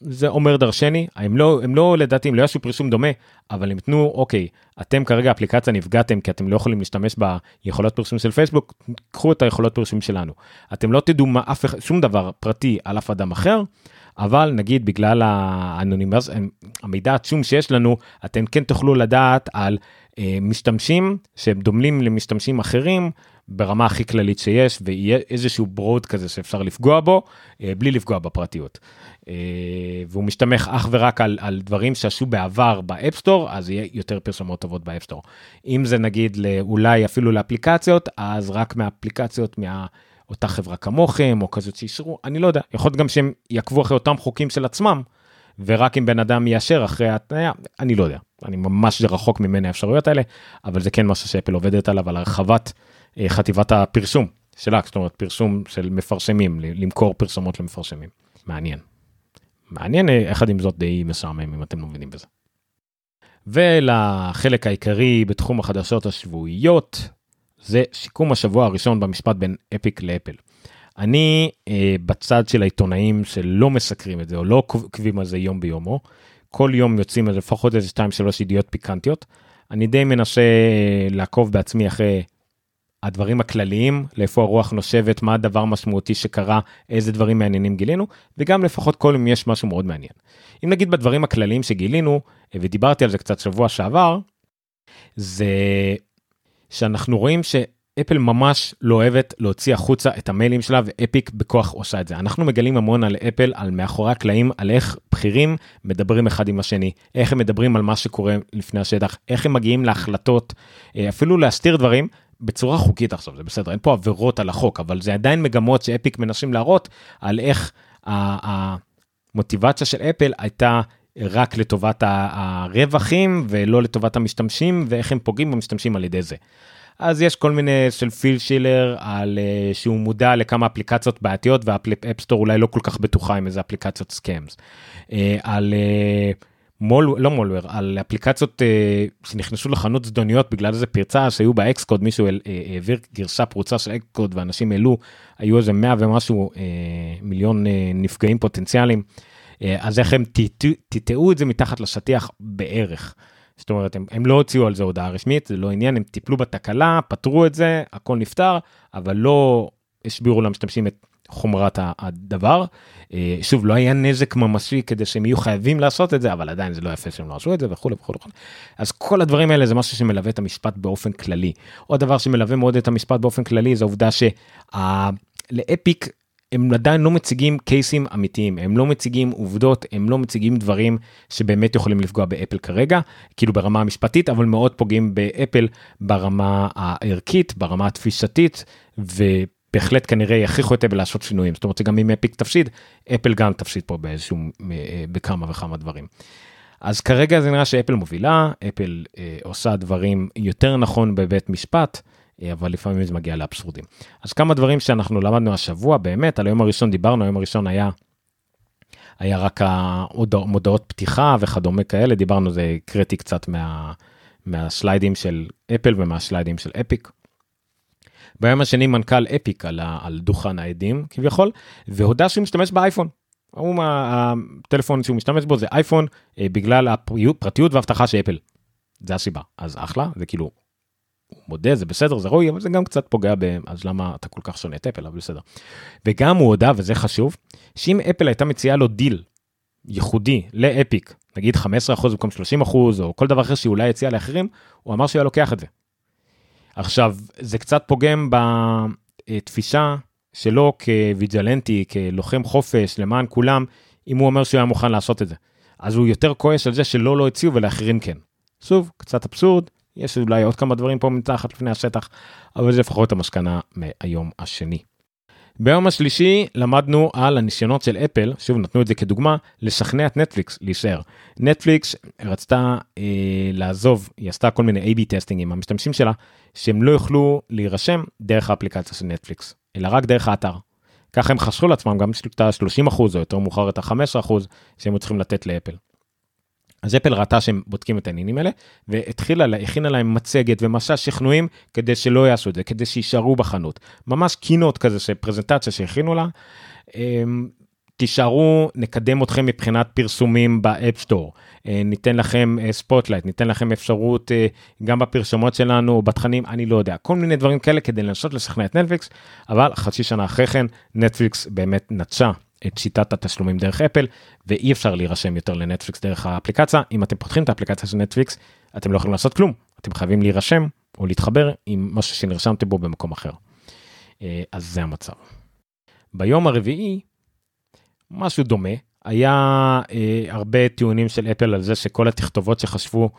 זה אומר דרשני הם לא הם לא לדעתי הם לא יעשו פרסום דומה אבל הם יתנו אוקיי אתם כרגע אפליקציה נפגעתם כי אתם לא יכולים להשתמש ביכולות פרסום של פייסבוק קחו את היכולות פרסום שלנו. אתם לא תדעו מה אף שום דבר פרטי על אף אדם אחר אבל נגיד בגלל האנונימז המידע העצום שיש לנו אתם כן תוכלו לדעת על אה, משתמשים שהם דומים למשתמשים אחרים ברמה הכי כללית שיש ויהיה איזשהו broad כזה שאפשר לפגוע בו אה, בלי לפגוע בפרטיות. אה, והוא מסתמך אך ורק על, על דברים שעשו בעבר ב-App Store אז יהיה יותר פרסומות טובות ב-App Store. אם זה נגיד אולי אפילו לאפליקציות אז רק מאפליקציות מה... אותה חברה כמוכם או כזאת שאישרו אני לא יודע יכול להיות גם שהם יעקבו אחרי אותם חוקים של עצמם ורק אם בן אדם יאשר אחרי התניה אני לא יודע אני ממש רחוק ממני האפשרויות האלה אבל זה כן משהו שאפל עובדת עליו על הרחבת אה, חטיבת הפרסום שלה זאת אומרת פרסום של מפרסמים למכור פרסומות למפרסמים מעניין. מעניין יחד עם זאת די משעמם אם אתם לא מבינים בזה. ולחלק העיקרי בתחום החדשות השבועיות זה שיקום השבוע הראשון במשפט בין אפיק לאפל. אני אה, בצד של העיתונאים שלא מסקרים את זה או לא עוקבים על זה יום ביומו. כל יום יוצאים לפחות איזה 2-3 ידיעות פיקנטיות. אני די מנסה אה, לעקוב בעצמי אחרי הדברים הכלליים, לאיפה הרוח נושבת, מה הדבר משמעותי שקרה, איזה דברים מעניינים גילינו, וגם לפחות כל אם יש משהו מאוד מעניין. אם נגיד בדברים הכלליים שגילינו, ודיברתי על זה קצת שבוע שעבר, זה שאנחנו רואים שאפל ממש לא אוהבת להוציא החוצה את המיילים שלה ואפיק בכוח עושה את זה. אנחנו מגלים המון על אפל, על מאחורי הקלעים, על איך בכירים מדברים אחד עם השני, איך הם מדברים על מה שקורה לפני השטח, איך הם מגיעים להחלטות, אה, אפילו להסתיר דברים. בצורה חוקית עכשיו זה בסדר אין פה עבירות על החוק אבל זה עדיין מגמות שאפיק מנסים להראות על איך המוטיבציה של אפל הייתה רק לטובת הרווחים ולא לטובת המשתמשים ואיך הם פוגעים במשתמשים על ידי זה. אז יש כל מיני של פיל שילר על uh, שהוא מודע לכמה אפליקציות בעייתיות והאפסטור אולי לא כל כך בטוחה עם איזה אפליקציות סקאמס. Uh, על uh, מול לא מולוור על אפליקציות uh, שנכנסו לחנות זדוניות בגלל איזה פרצה שהיו באקסקוד מישהו uh, העביר גרשה פרוצה של אקסקוד ואנשים העלו היו איזה 100 ומשהו uh, מיליון uh, נפגעים פוטנציאליים uh, אז איך הם טיטאו את זה מתחת לשטיח בערך. זאת אומרת הם, הם לא הוציאו על זה הודעה רשמית זה לא עניין הם טיפלו בתקלה פתרו את זה הכל נפתר אבל לא הסבירו למשתמשים את חומרת הדבר. אה, שוב לא היה נזק ממשי כדי שהם יהיו חייבים לעשות את זה אבל עדיין זה לא יפה שהם לא עשו את זה וכולי וכולי. אז כל הדברים האלה זה משהו שמלווה את המשפט באופן כללי. עוד דבר שמלווה מאוד את המשפט באופן כללי זה העובדה שלאפיק הם עדיין לא מציגים case ים אמיתיים הם לא מציגים עובדות הם לא מציגים דברים שבאמת יכולים לפגוע באפל כרגע כאילו ברמה המשפטית אבל מאוד פוגעים באפל ברמה הערכית ברמה התפיסתית. ו... בהחלט כנראה יכריחו את אפל לעשות שינויים זאת אומרת שגם אם אפיק תפסיד אפל גם תפסיד פה באיזשהו אה, בכמה וכמה דברים. אז כרגע זה נראה שאפל מובילה אפל אה, עושה דברים יותר נכון בבית משפט אבל לפעמים זה מגיע לאבסורדים. אז כמה דברים שאנחנו למדנו השבוע באמת על היום הראשון דיברנו היום הראשון היה. היה רק המודעות פתיחה וכדומה כאלה דיברנו זה הקראתי קצת מה, מהסליידים של אפל ומהסליידים של אפיק. ביום השני מנכ"ל אפיק על, על דוכן העדים כביכול והודה שהוא משתמש באייפון. הוא הטלפון שהוא משתמש בו זה אייפון אה, בגלל הפרטיות והבטחה של אפל. זה הסיבה אז אחלה זה כאילו הוא מודה זה בסדר זה ראוי אבל זה גם קצת פוגע ב... אז למה אתה כל כך שונא את אפל אבל בסדר. וגם הוא הודה וזה חשוב שאם אפל הייתה מציעה לו דיל ייחודי לאפיק נגיד 15% במקום 30% או כל דבר אחר שאולי יציע לאחרים הוא אמר שהוא היה לוקח את זה. עכשיו זה קצת פוגם בתפיסה שלו כ vigilante כלוחם חופש למען כולם אם הוא אומר שהוא היה מוכן לעשות את זה. אז הוא יותר כועס על זה שלא לא הציעו ולאחרים כן. שוב קצת אבסורד יש אולי עוד כמה דברים פה מתחת לפני השטח אבל זה לפחות המסקנה מהיום השני. ביום השלישי למדנו על הניסיונות של אפל, שוב נתנו את זה כדוגמה, לשכנע את נטפליקס להישאר. נטפליקס רצתה אה, לעזוב, היא עשתה כל מיני A-B testing עם המשתמשים שלה, שהם לא יוכלו להירשם דרך האפליקציה של נטפליקס, אלא רק דרך האתר. ככה הם חסכו לעצמם גם את ה-30% או יותר מאוחר את ה-15% שהם צריכים לתת לאפל. אז אפל ראתה שהם בודקים את העניינים האלה והתחילה לה, הכינה להם מצגת ומסע שכנועים כדי שלא יעשו את זה כדי שיישארו בחנות. ממש keynote כזה פרזנטציה שהכינו לה. אמ, תישארו נקדם אתכם מבחינת פרסומים ב App Store אה, ניתן לכם spotlight אה, ניתן לכם אפשרות אה, גם בפרסומות שלנו בתכנים אני לא יודע. כל מיני דברים כאלה כדי לנסות לשכנע את נטפליקס אבל חצי שנה אחרי כן נטפליקס באמת נטשה את שיטת התשלומים דרך אפל ואי אפשר להירשם יותר לנטפליקס דרך האפליקציה אם אתם פותחים את האפליקציה של נטפליקס אתם לא יכולים לעשות כלום אתם חייבים להירשם או להתחבר עם משהו שנרשמתם בו במקום אחר. אה, אז זה המצב. ביום הרביעי משהו דומה היה אה, הרבה טיעונים של אפל על זה שכל התכתובות שחשבו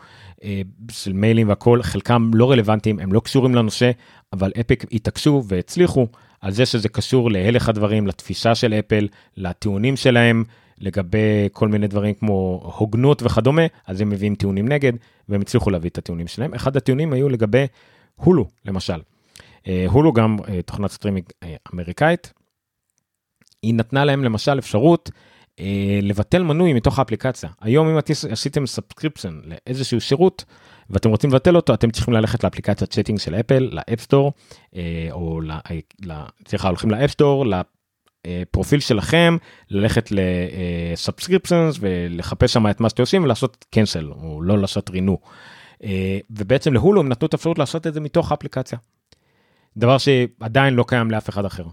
אה, של מיילים והכל חלקם לא רלוונטיים הם לא קשורים לנושא אבל אפיק התעקשו והצליחו על זה שזה קשור להלך הדברים, לתפיסה של אפל, לטיעונים שלהם לגבי כל מיני דברים כמו הוגנות וכדומה, אז הם מביאים טיעונים נגד, והם הצליחו להביא את הטיעונים שלהם. אחד הטיעונים היו לגבי הולו, למשל. אה, הולו גם אה, תוכנת סטרימינג אה, אמריקאית. היא נתנה להם למשל אפשרות לבטל מנוי מתוך האפליקציה. היום אם עשיתם subscription לאיזשהו שירות, ואתם רוצים לבטל אותו אתם צריכים ללכת לאפליקציית settings של אפל ל App Store אה, או סליחה הולכים ל App Store לפרופיל שלכם ללכת ל subscriptions ולחפש שם את מה שאתם עושים ולעשות cancel או לא לעשות renew. אה, ובעצם להולו הם נתנו את האפשרות לעשות את זה מתוך האפליקציה. דבר שעדיין לא קיים לאף אחד אחר.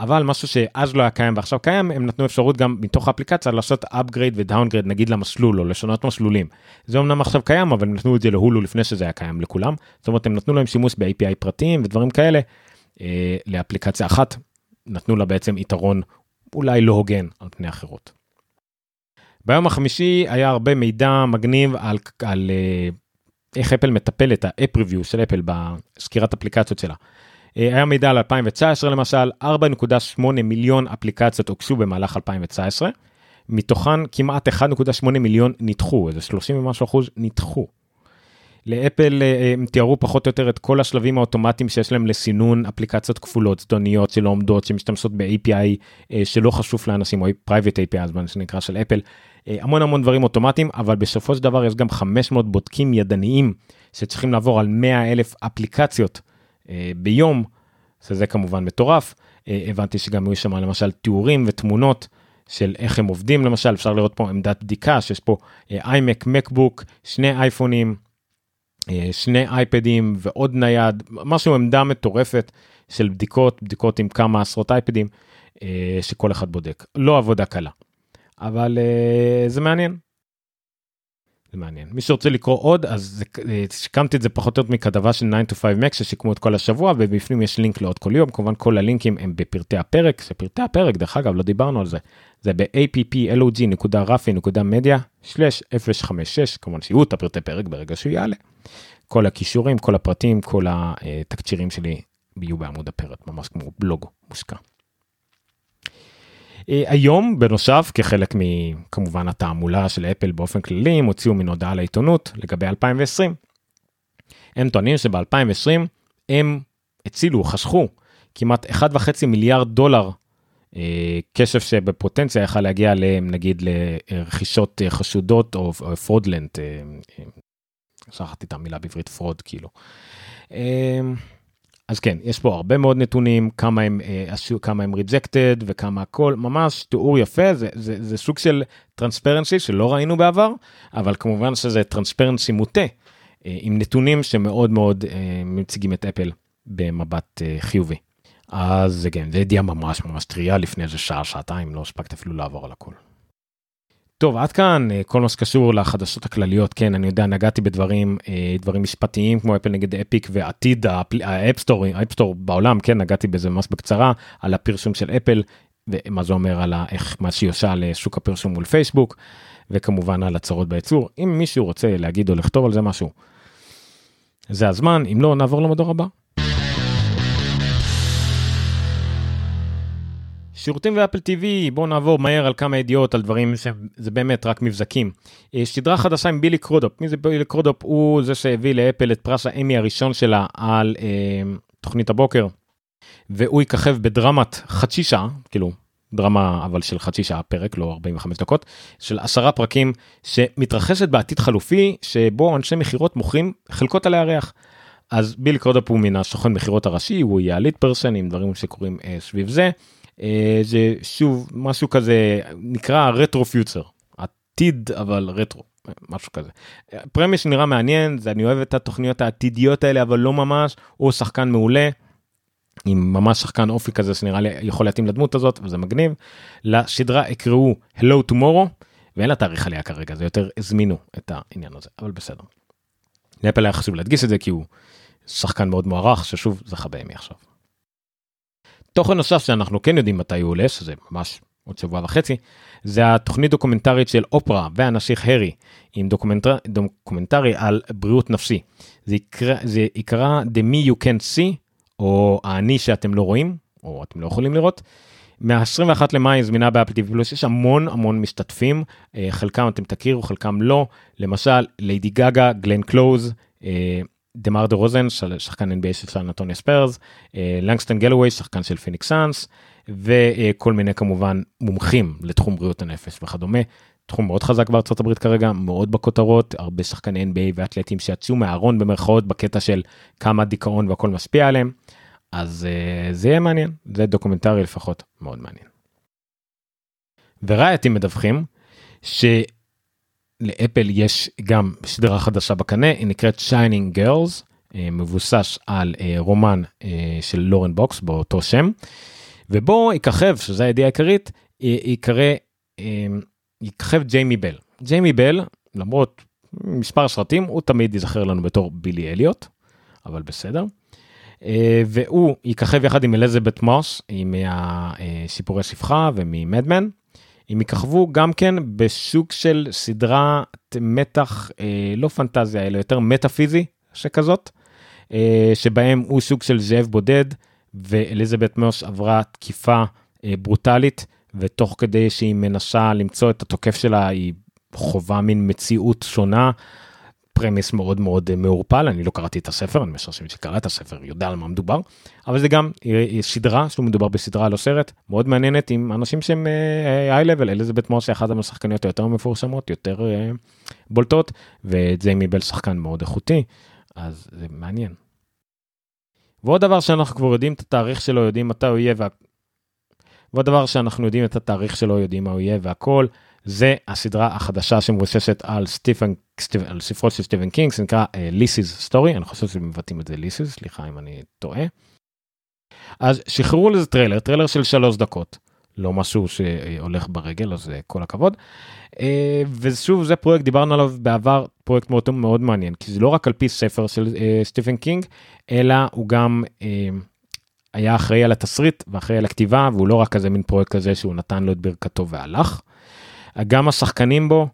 אבל משהו שאז לא היה קיים ועכשיו קיים הם נתנו אפשרות גם מתוך האפליקציה לעשות upgrade ו downgrade נגיד למסלול או לשנות מסלולים. זה אמנם עכשיו קיים אבל הם נתנו את זה להולו לפני שזה היה קיים לכולם זאת אומרת הם נתנו להם שימוש ב-API פרטיים ודברים כאלה אה, לאפליקציה אחת נתנו לה בעצם יתרון אולי לא הוגן על פני אחרות. ביום החמישי היה הרבה מידע מגניב על, על אה, איך אפל מטפל את ה-app review של אפל בסקירת אפליקציות שלה. אה, היה מידע על 2019 למשל, 4.8 מיליון אפליקציות הוגשו במהלך 2019, מתוכן כמעט 1.8 מיליון נדחו, איזה 30 ומשהו אחוז נדחו. לאפל אה, הם תיארו פחות או יותר את כל השלבים האוטומטיים שיש להם לסינון אפליקציות כפולות, זדוניות שלא עומדות, שמשתמשות ב-API אה, שלא חשוף לאנשים, או private API, הזמן שנקרא של אפל, המון המון דברים אוטומטיים, אבל בסופו של דבר יש גם 500 בודקים ידניים שצריכים לעבור על 100 אלף אפליקציות אה, ביום, שזה כמובן מטורף. אה, הבנתי שגם היו שם למשל תיאורים ותמונות של איך הם עובדים למשל, אפשר לראות פה עמדת בדיקה שיש פה איימק, מקבוק, שני אייפונים, אה, שני אייפדים ועוד נייד, משהו עמדה מטורפת של בדיקות, בדיקות עם כמה עשרות אייפדים שכל אחד בודק. לא עבודה קלה, אבל זה מעניין. זה מעניין. מי שרוצה לקרוא עוד אז שיקמתי את זה פחות או יותר מכתבה של 9 to 5 max ששיקמו את כל השבוע ובפנים יש לינק לעוד כל יום כמובן כל הלינקים הם בפרטי הפרק שפרטי הפרק דרך אגב לא דיברנו על זה זה ב-applog.raffi.media/056 כמובן שיהיו את הפרטי פרק ברגע שהוא יעלה. כל הכישורים כל הפרטים כל התקצירים שלי יהיו בעמוד הפרק ממש כמו בלוג מושקע. אה, היום בנוסף כחלק מכמובן התעמולה של אפל באופן כללי הם הוציאו מן הודעה לעיתונות לגבי 2020. הם טוענים שב-2020 הם הצילו חסכו כמעט 1.5 מיליארד דולר אה, כסף שבפוטנציה יכל להגיע נגיד לרכישות אה, חשודות או fraudulent. שכחתי את המילה בעברית fraud כאילו. אז כן, יש פה הרבה מאוד נתונים, כמה הם עשו, אה, כמה הם rejected וכמה הכל, ממש תיאור יפה, זה, זה, זה סוג של transparency שלא ראינו בעבר, אבל כמובן שזה transparency מוטה. עם נתונים שמאוד מאוד מציגים את אפל במבט חיובי. אז כן, זה ידיעה ממש ממש טריה לפני איזה שעה שעתיים לא הספקתי אפילו לעבור על הכל. טוב עד כאן אה, כל מה שקשור לחדשות הכלליות כן אני יודע נגעתי בדברים אה, דברים משפטיים כמו אפל נגד אפיק ועתיד האפסטור האפסטור בעולם כן נגעתי בזה ממש בקצרה על הפרסום של אפל ומה זה אומר על איך מה שהיא עושה לשוק הפרסום מול פייסבוק וכמובן על הצרות בייצור אם מישהו רוצה להגיד או לכתוב על זה משהו. זה הזמן אם לא נעבור למדור הבא. שירותים ואפל TV בואו נעבור מהר על כמה ידיעות על דברים שזה באמת רק מבזקים. סדרה חדשה עם בילי קרודופ מי זה בילי קרודופ הוא זה שהביא לאפל את פרס האמי הראשון שלה על אה, תוכנית הבוקר. והוא יככב בדרמת חצי שעה כאילו דרמה אבל של חצי שעה פרק לא 45 דקות של עשרה פרקים שמתרחשת בעתיד חלופי שבו אנשי מכירות מוכרים חלקות על הירח. אז בילי קרודופ הוא מן הסוכן מכירות הראשי הוא יהיה ה lead person עם דברים שקורים אה, סביב זה. אה, זה שוב משהו כזה נקרא retro future עתיד אבל רטרו משהו כזה. premise נראה מעניין זה אני אוהב את התוכניות העתידיות האלה אבל לא ממש הוא שחקן מעולה. עם ממש שחקן אופי כזה שנראה לי יכול להתאים לדמות הזאת וזה מגניב. לסדרה יקראו Hello Tomorrow ואין לה תאריך עליה כרגע זה יותר הזמינו את העניין הזה אבל בסדר. לאפל היה חשוב להדגיש את זה כי הוא שחקן מאוד מוערך ששוב זכה באמי עכשיו. תוכן נוסף שאנחנו כן יודעים מתי הוא עולה שזה ממש עוד שבוע וחצי זה התוכנית דוקומנטרית של אופרה והנסיך הרי עם דוקומנטר, דוקומנטרי על בריאות נפשי. זה יקרא, זה יקרא The Me You Can't See או האני שאתם לא רואים או אתם לא יכולים לראות. מה-21 למאי זמינה באפל טיווי פלוס יש המון המון משתתפים אה, חלקם אתם תכירו חלקם לא למשל ליידי גגה גלן קלוז דמר דה רוזן שחקן NBA של סן אנטוניו ספרס, לנגסטון גלווי שחקן של פיניקס סאנס וכל מיני כמובן מומחים לתחום בריאות הנפש וכדומה. תחום מאוד חזק בארצות הברית כרגע מאוד בכותרות הרבה שחקני NBA ואתלטים שיצאו מהארון במרכאות בקטע של כמה דיכאון והכל משפיע עליהם. אז uh, זה יהיה מעניין זה דוקומנטרי לפחות מאוד מעניין. ורייטי מדווחים ש... לאפל יש גם סדרה חדשה בקנה היא נקראת Shining Girls מבוסס על אה, רומן אה, של לורן בוקס באותו שם ובו יככב שזה הידיעה העיקרית ייקרא אה, יככב ג'יימי בל ג'יימי בל למרות מספר סרטים הוא תמיד ייזכר לנו בתור בילי אליוט אבל בסדר. והוא יככב יחד עם אלזבת מוס עם הסיפורי שפחה וממדמן. הם יככבו גם כן בסוג של סדרת מתח אה, לא פנטזיה אלא יותר מטאפיזי שכזאת אה, שבהם הוא סוג של זאב בודד ואליזבת מוס עברה תקיפה אה, ברוטלית ותוך כדי שהיא מנסה למצוא את התוקף שלה היא חובה מין מציאות שונה פרמיס מאוד מאוד אה, מעורפל אני לא קראתי את הספר אני משער שמי שקרא את הספר יודע על מה מדובר אבל זה גם אה, אה, סדרה שהוא מדובר בסדרה לא סרט מאוד מעניינת עם אנשים שהם היי לבל אליזבת מוס אחת השחקניות היותר מפורסמות יותר בולטות וג'יימי בל שחקן מאוד איכותי אז זה מעניין. ועוד דבר שאנחנו כבר יודעים את התאריך שלו יודעים מתי הוא יהיה וה... ועוד דבר שאנחנו יודעים את התאריך שלו יודעים מה הוא יהיה והכל זה הסדרה החדשה שמבוססת על סטיפן על ספרו של סטיבן קינג זה נקרא Lisey's אה, Story אני חושב שמבטאים את זה Lisey's סליחה אם אני טועה. אז שחררו לזה טריילר טריילר של שלוש דקות לא משהו שהולך ברגל אז אה, כל הכבוד. אה, ושוב זה פרויקט דיברנו עליו בעבר פרויקט מאוד מאוד מעניין כי זה לא רק על פי ספר של אה, סטיבן קינג אלא הוא גם. אה, היה אחראי על התסריט ואחראי על הכתיבה והוא לא רק כזה מין פרויקט כזה שהוא נתן לו את ברכתו והלך. גם השחקנים בו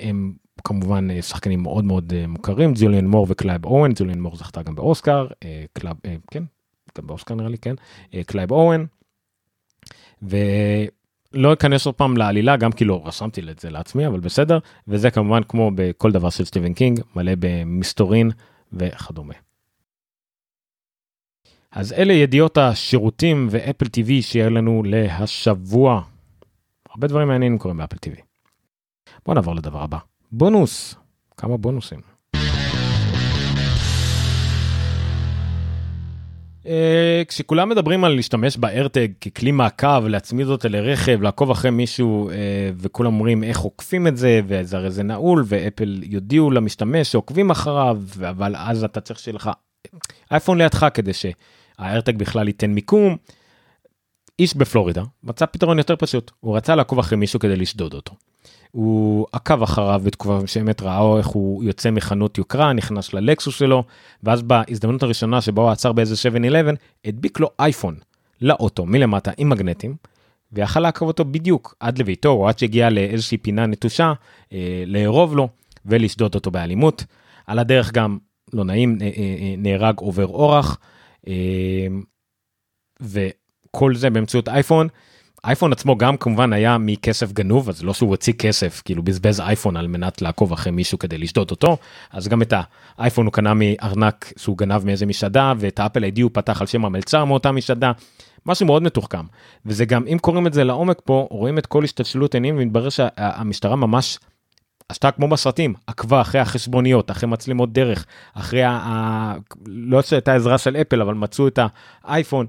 הם כמובן אה, שחקנים מאוד מאוד אה, מוכרים ג'וליאן מור וקלייב אוון ג'וליאן מור זכתה גם באוסקר אה, קלייב כן גם באוסקר נראה לי כן קלייב אוון. ולא אכנס עוד פעם לעלילה גם כי לא רשמתי את זה לעצמי אבל בסדר וזה כמובן כמו בכל דבר של סטיבן קינג מלא במסתורין וכדומה. אז אלה ידיעות השירותים ואפל TV שיהיה לנו להשבוע. הרבה דברים מעניינים קורים באפל TV. בוא נעבור לדבר הבא. בונוס, כמה בונוסים. אה, כשכולם מדברים על להשתמש בארטג ככלי מעקב, להצמיד אותה לרכב, לעקוב אחרי מישהו, אה, וכולם אומרים איך עוקפים את זה, וזה הרי זה נעול, ואפל יודיעו למשתמש שעוקבים אחריו, אבל אז אתה צריך שיהיה לך אייפון לידך כדי שהארטג בכלל ייתן מיקום. איש בפלורידה מצא פתרון יותר פשוט, הוא רצה לעקוב אחרי מישהו כדי לשדוד אותו. הוא עקב אחריו בתקופה מסוימת ראה איך הוא יוצא מחנות יוקרה נכנס ללקסוס שלו ואז בהזדמנות הראשונה שבה הוא עצר באיזה 7-11 הדביק לו אייפון לאוטו מלמטה עם מגנטים. ויכל לעקוב אותו בדיוק עד לביתו או עד שהגיע לאיזושהי פינה נטושה אה, לארוב לו ולשדוד אותו באלימות. על הדרך גם לא נעים אה, אה, אה, נהרג עובר אורח. אה, וכל זה באמצעות אייפון. אייפון עצמו גם כמובן היה מכסף גנוב אז לא שהוא הוציא כסף כאילו בזבז אייפון על מנת לעקוב אחרי מישהו כדי לשדוד אותו אז גם את האייפון הוא קנה מארנק שהוא גנב מאיזה משאדה ואת האפל איי הוא פתח על שם המלצר מאותה משאדה. משהו מאוד מתוחכם וזה גם אם קוראים את זה לעומק פה רואים את כל השתלשלות עינים ומתברר שהמשטרה ממש עשתה כמו בסרטים עקבה אחרי החשבוניות אחרי מצלמות דרך אחרי ה... לא שהייתה עזרה של אפל אבל מצאו את האייפון.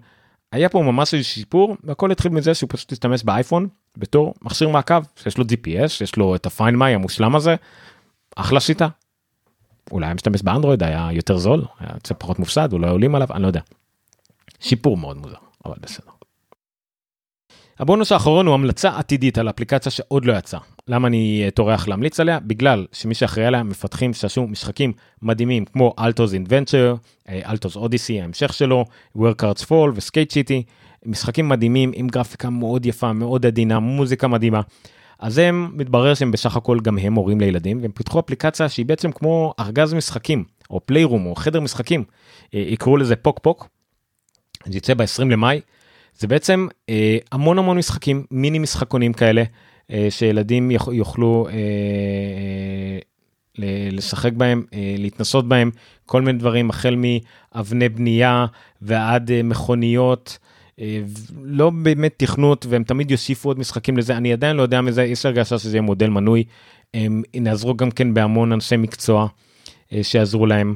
היה פה ממש איזה שיפור והכל התחיל מזה שהוא פשוט השתמש באייפון בתור מכשיר מעקב שיש לו gps יש לו את הפיין מיי המושלם הזה. אחלה שיטה. אולי היה משתמש באנדרואיד היה יותר זול היה קצת פחות מופסד אולי עולים עליו אני לא יודע. שיפור מאוד מוזר אבל בסדר. הבונוס האחרון הוא המלצה עתידית על אפליקציה שעוד לא יצאה. למה אני אה, טורח להמליץ עליה? בגלל שמי שאחראי עליה מפתחים שעשו משחקים מדהימים כמו אלטוס אינבנצ'ר, אלטוס אודיסי ההמשך שלו, Workards Fall וסקייט שיטי, משחקים מדהימים עם גרפיקה מאוד יפה, מאוד עדינה, מוזיקה מדהימה. אז הם, מתברר שהם בסך הכל גם הם הורים לילדים, והם פיתחו אפליקציה שהיא בעצם כמו ארגז משחקים, או פליירום, או חדר משחקים. אה, יקראו לזה פוק פוק. זה יצא ב-20 למאי. זה בעצם אה, המון המון משחקים, מיני משחקונים כאלה, אה, שילדים יוכלו אה, לשחק בהם, להתנסות בהם, כל מיני דברים, החל מאבני בנייה ועד מכוניות. לא באמת תכנות והם תמיד יוסיפו עוד משחקים לזה. אני עדיין לא יודע מזה יש הרגשה שזה יהיה מודל מנוי. הם יעזרו גם כן בהמון אנשי מקצוע שיעזרו להם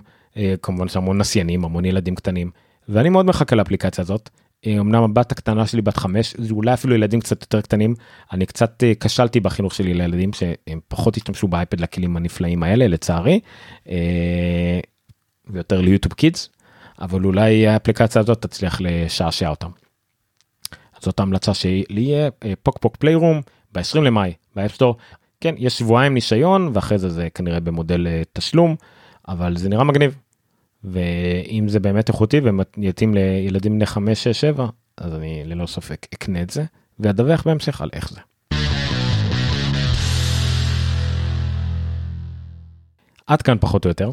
כמובן שהמון נסיינים המון ילדים קטנים. ואני מאוד מחכה לאפליקציה הזאת. אה, אמנם הבת הקטנה שלי בת חמש אולי אפילו ילדים קצת יותר קטנים אני קצת אה, כשלתי בחינוך שלי לילדים שהם פחות השתמשו באייפד לכלים הנפלאים האלה לצערי. אה, ויותר ליוטיוב קידס אבל אולי האפליקציה הזאת תצליח לשעשע אותם. זאת ההמלצה שלי יהיה Pok Pok Playroom ב-20 למאי ב App Store כן יש שבועיים ניסיון ואחרי זה זה כנראה במודל תשלום אבל זה נראה מגניב ואם זה באמת איכותי ויתאים לילדים בני 5 6 7 אז אני ללא ספק אקנה את זה ואדווח בהמשך על איך זה. עד כאן פחות או יותר.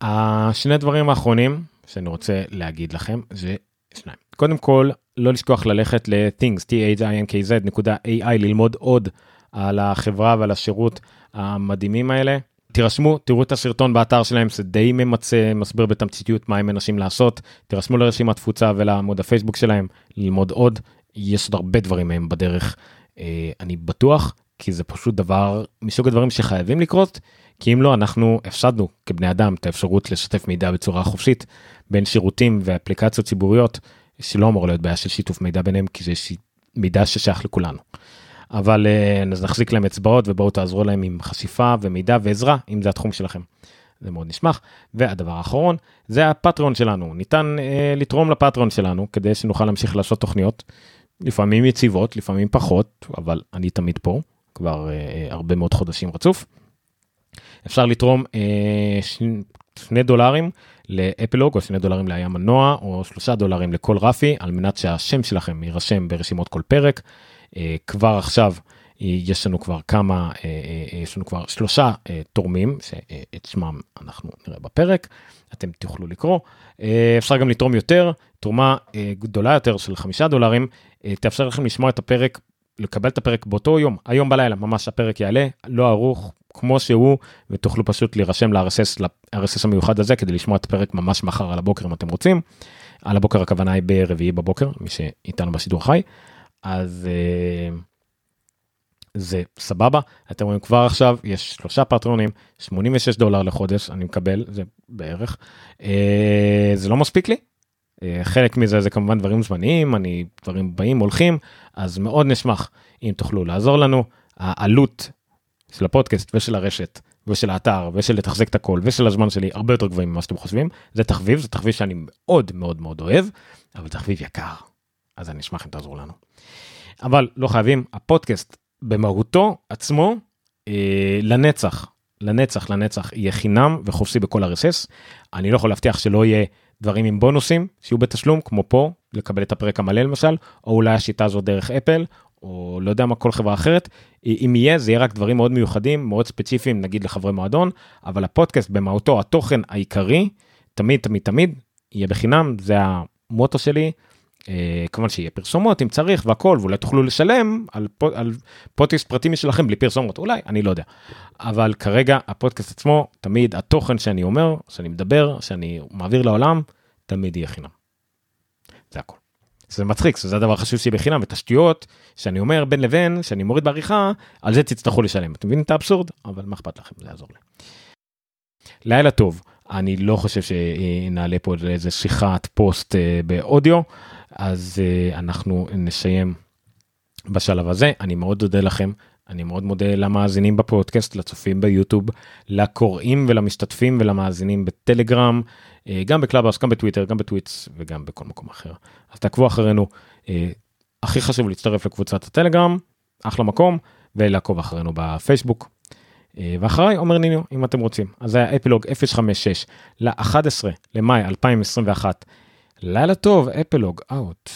השני דברים האחרונים שאני רוצה להגיד לכם זה שניים. קודם כל לא לשכוח ללכת ל-things t-h-i-n-k-z.ai ללמוד עוד על החברה ועל השירות המדהימים האלה. תירשמו, תראו את הסרטון באתר שלהם, זה די ממצה, מסביר בתמציתיות מה הם מנסים לעשות. תירשמו לרשימת תפוצה ולעמוד הפייסבוק שלהם, ללמוד עוד. יש עוד הרבה דברים מהם בדרך, אה, אני בטוח, כי זה פשוט דבר מסוג הדברים שחייבים לקרות, כי אם לא, אנחנו הפסדנו כבני אדם את האפשרות לשתף מידע בצורה חופשית בין שירותים ואפליקציות ציבוריות, שלא אמור להיות בעיה של שיתוף מידע ביניהם, כי זה מידע ששייך לכולנו. אבל אה, אז נחזיק להם אצבעות ובואו תעזרו להם עם חשיפה ומידע ועזרה אם זה התחום שלכם. זה מאוד נשמח. והדבר האחרון זה הפטריון שלנו ניתן אה, לתרום לפטריון שלנו כדי שנוכל להמשיך לעשות תוכניות לפעמים יציבות לפעמים פחות אבל אני תמיד פה כבר אה, הרבה מאוד חודשים רצוף. אפשר לתרום אה, שני דולרים לאפלוג או שני דולרים לים מנוע או שלושה דולרים לכל רפי על מנת שהשם שלכם יירשם ברשימות כל פרק. אה, כבר עכשיו יש לנו כבר כמה, אה, אה, יש לנו כבר שלושה תורמים שאת שמם אנחנו נראה בפרק, אתם תוכלו לקרוא. אפשר גם לתרום יותר, תרומה גדולה יותר של חמישה דולרים, תאפשר לכם לשמוע את הפרק, לקבל את הפרק באותו יום, היום בלילה ממש הפרק יעלה, לא ערוך כמו שהוא, ותוכלו פשוט להירשם ל-RSS, ל-RSS המיוחד הזה כדי לשמוע את הפרק ממש מחר על הבוקר אם אתם רוצים. על הבוקר הכוונה היא ברביעי בבוקר, מי שאיתנו בשידור חי. אז uh, זה סבבה אתם רואים כבר עכשיו יש שלושה פטרונים 86 דולר לחודש אני מקבל זה בערך uh, זה לא מספיק לי אה, חלק מזה זה כמובן דברים זמניים, אני, דברים באים, הולכים, אז מאוד נשמח אם תוכלו לעזור לנו. העלות של הפודקאסט ושל הרשת ושל האתר ושל לתחזק את הכל ושל הזמן שלי הרבה יותר גבוהים ממה שאתם חושבים. זה תחביב, זה תחביב שאני מאוד מאוד מאוד אוהב, אבל תחביב יקר. אז אני אשמח אם תעזרו לנו. אבל לא חייבים, הפודקאסט במהותו עצמו אה, לנצח, לנצח, לנצח יהיה חינם וחופשי בכל RSS. אני לא יכול להבטיח שלא יהיה דברים עם בונוסים שיהיו בתשלום, כמו פה, לקבל את הפרק המלא למשל, או אולי השיטה הזאת דרך אפל, או לא יודע מה, כל חברה אחרת. אם יהיה, זה יהיה רק דברים מאוד מיוחדים, מאוד ספציפיים, נגיד לחברי מועדון, אבל הפודקאסט במהותו, התוכן העיקרי, תמיד, תמיד, תמיד, יהיה בחינם, זה המוטו שלי. אה, כמובן שיהיה פרסומות אם צריך והכל ואולי תוכלו לשלם על, על פודקאסט פרטי משלכם בלי פרסומות אולי אני לא יודע אבל כרגע הפודקאסט עצמו תמיד התוכן שאני אומר שאני מדבר שאני מעביר לעולם תמיד יהיה חינם. זה הכל. זה מצחיק זה הדבר החשוב שיהיה בחינם ותשתיות שאני אומר בין לבין שאני מוריד בעריכה על זה תצטרכו לשלם אתם מבינים את האבסורד אבל מה אכפת לכם זה יעזור לי. לילה טוב אני לא חושב שנעלה פה איזה שיחת פוסט אה, באודיו אז אה, אנחנו נסיים בשלב הזה. אני מאוד מודה לכם, אני מאוד מודה למאזינים בפודקאסט, לצופים ביוטיוב, לקוראים ולמשתתפים ולמאזינים בטלגרם, אה, גם בקלאבהאוס, גם בטוויטר, גם בטוויטס וגם בכל מקום אחר. אז תעקבו אחרינו. אה, הכי חשוב להצטרף לקבוצת הטלגרם, אחלה מקום, ולעקוב אחרינו בפייסבוק. ואחריי עומר ניניו אם אתם רוצים אז זה היה אפלוג 056 ל-11 למאי 2021 לילה טוב, אפלוג, אאוט.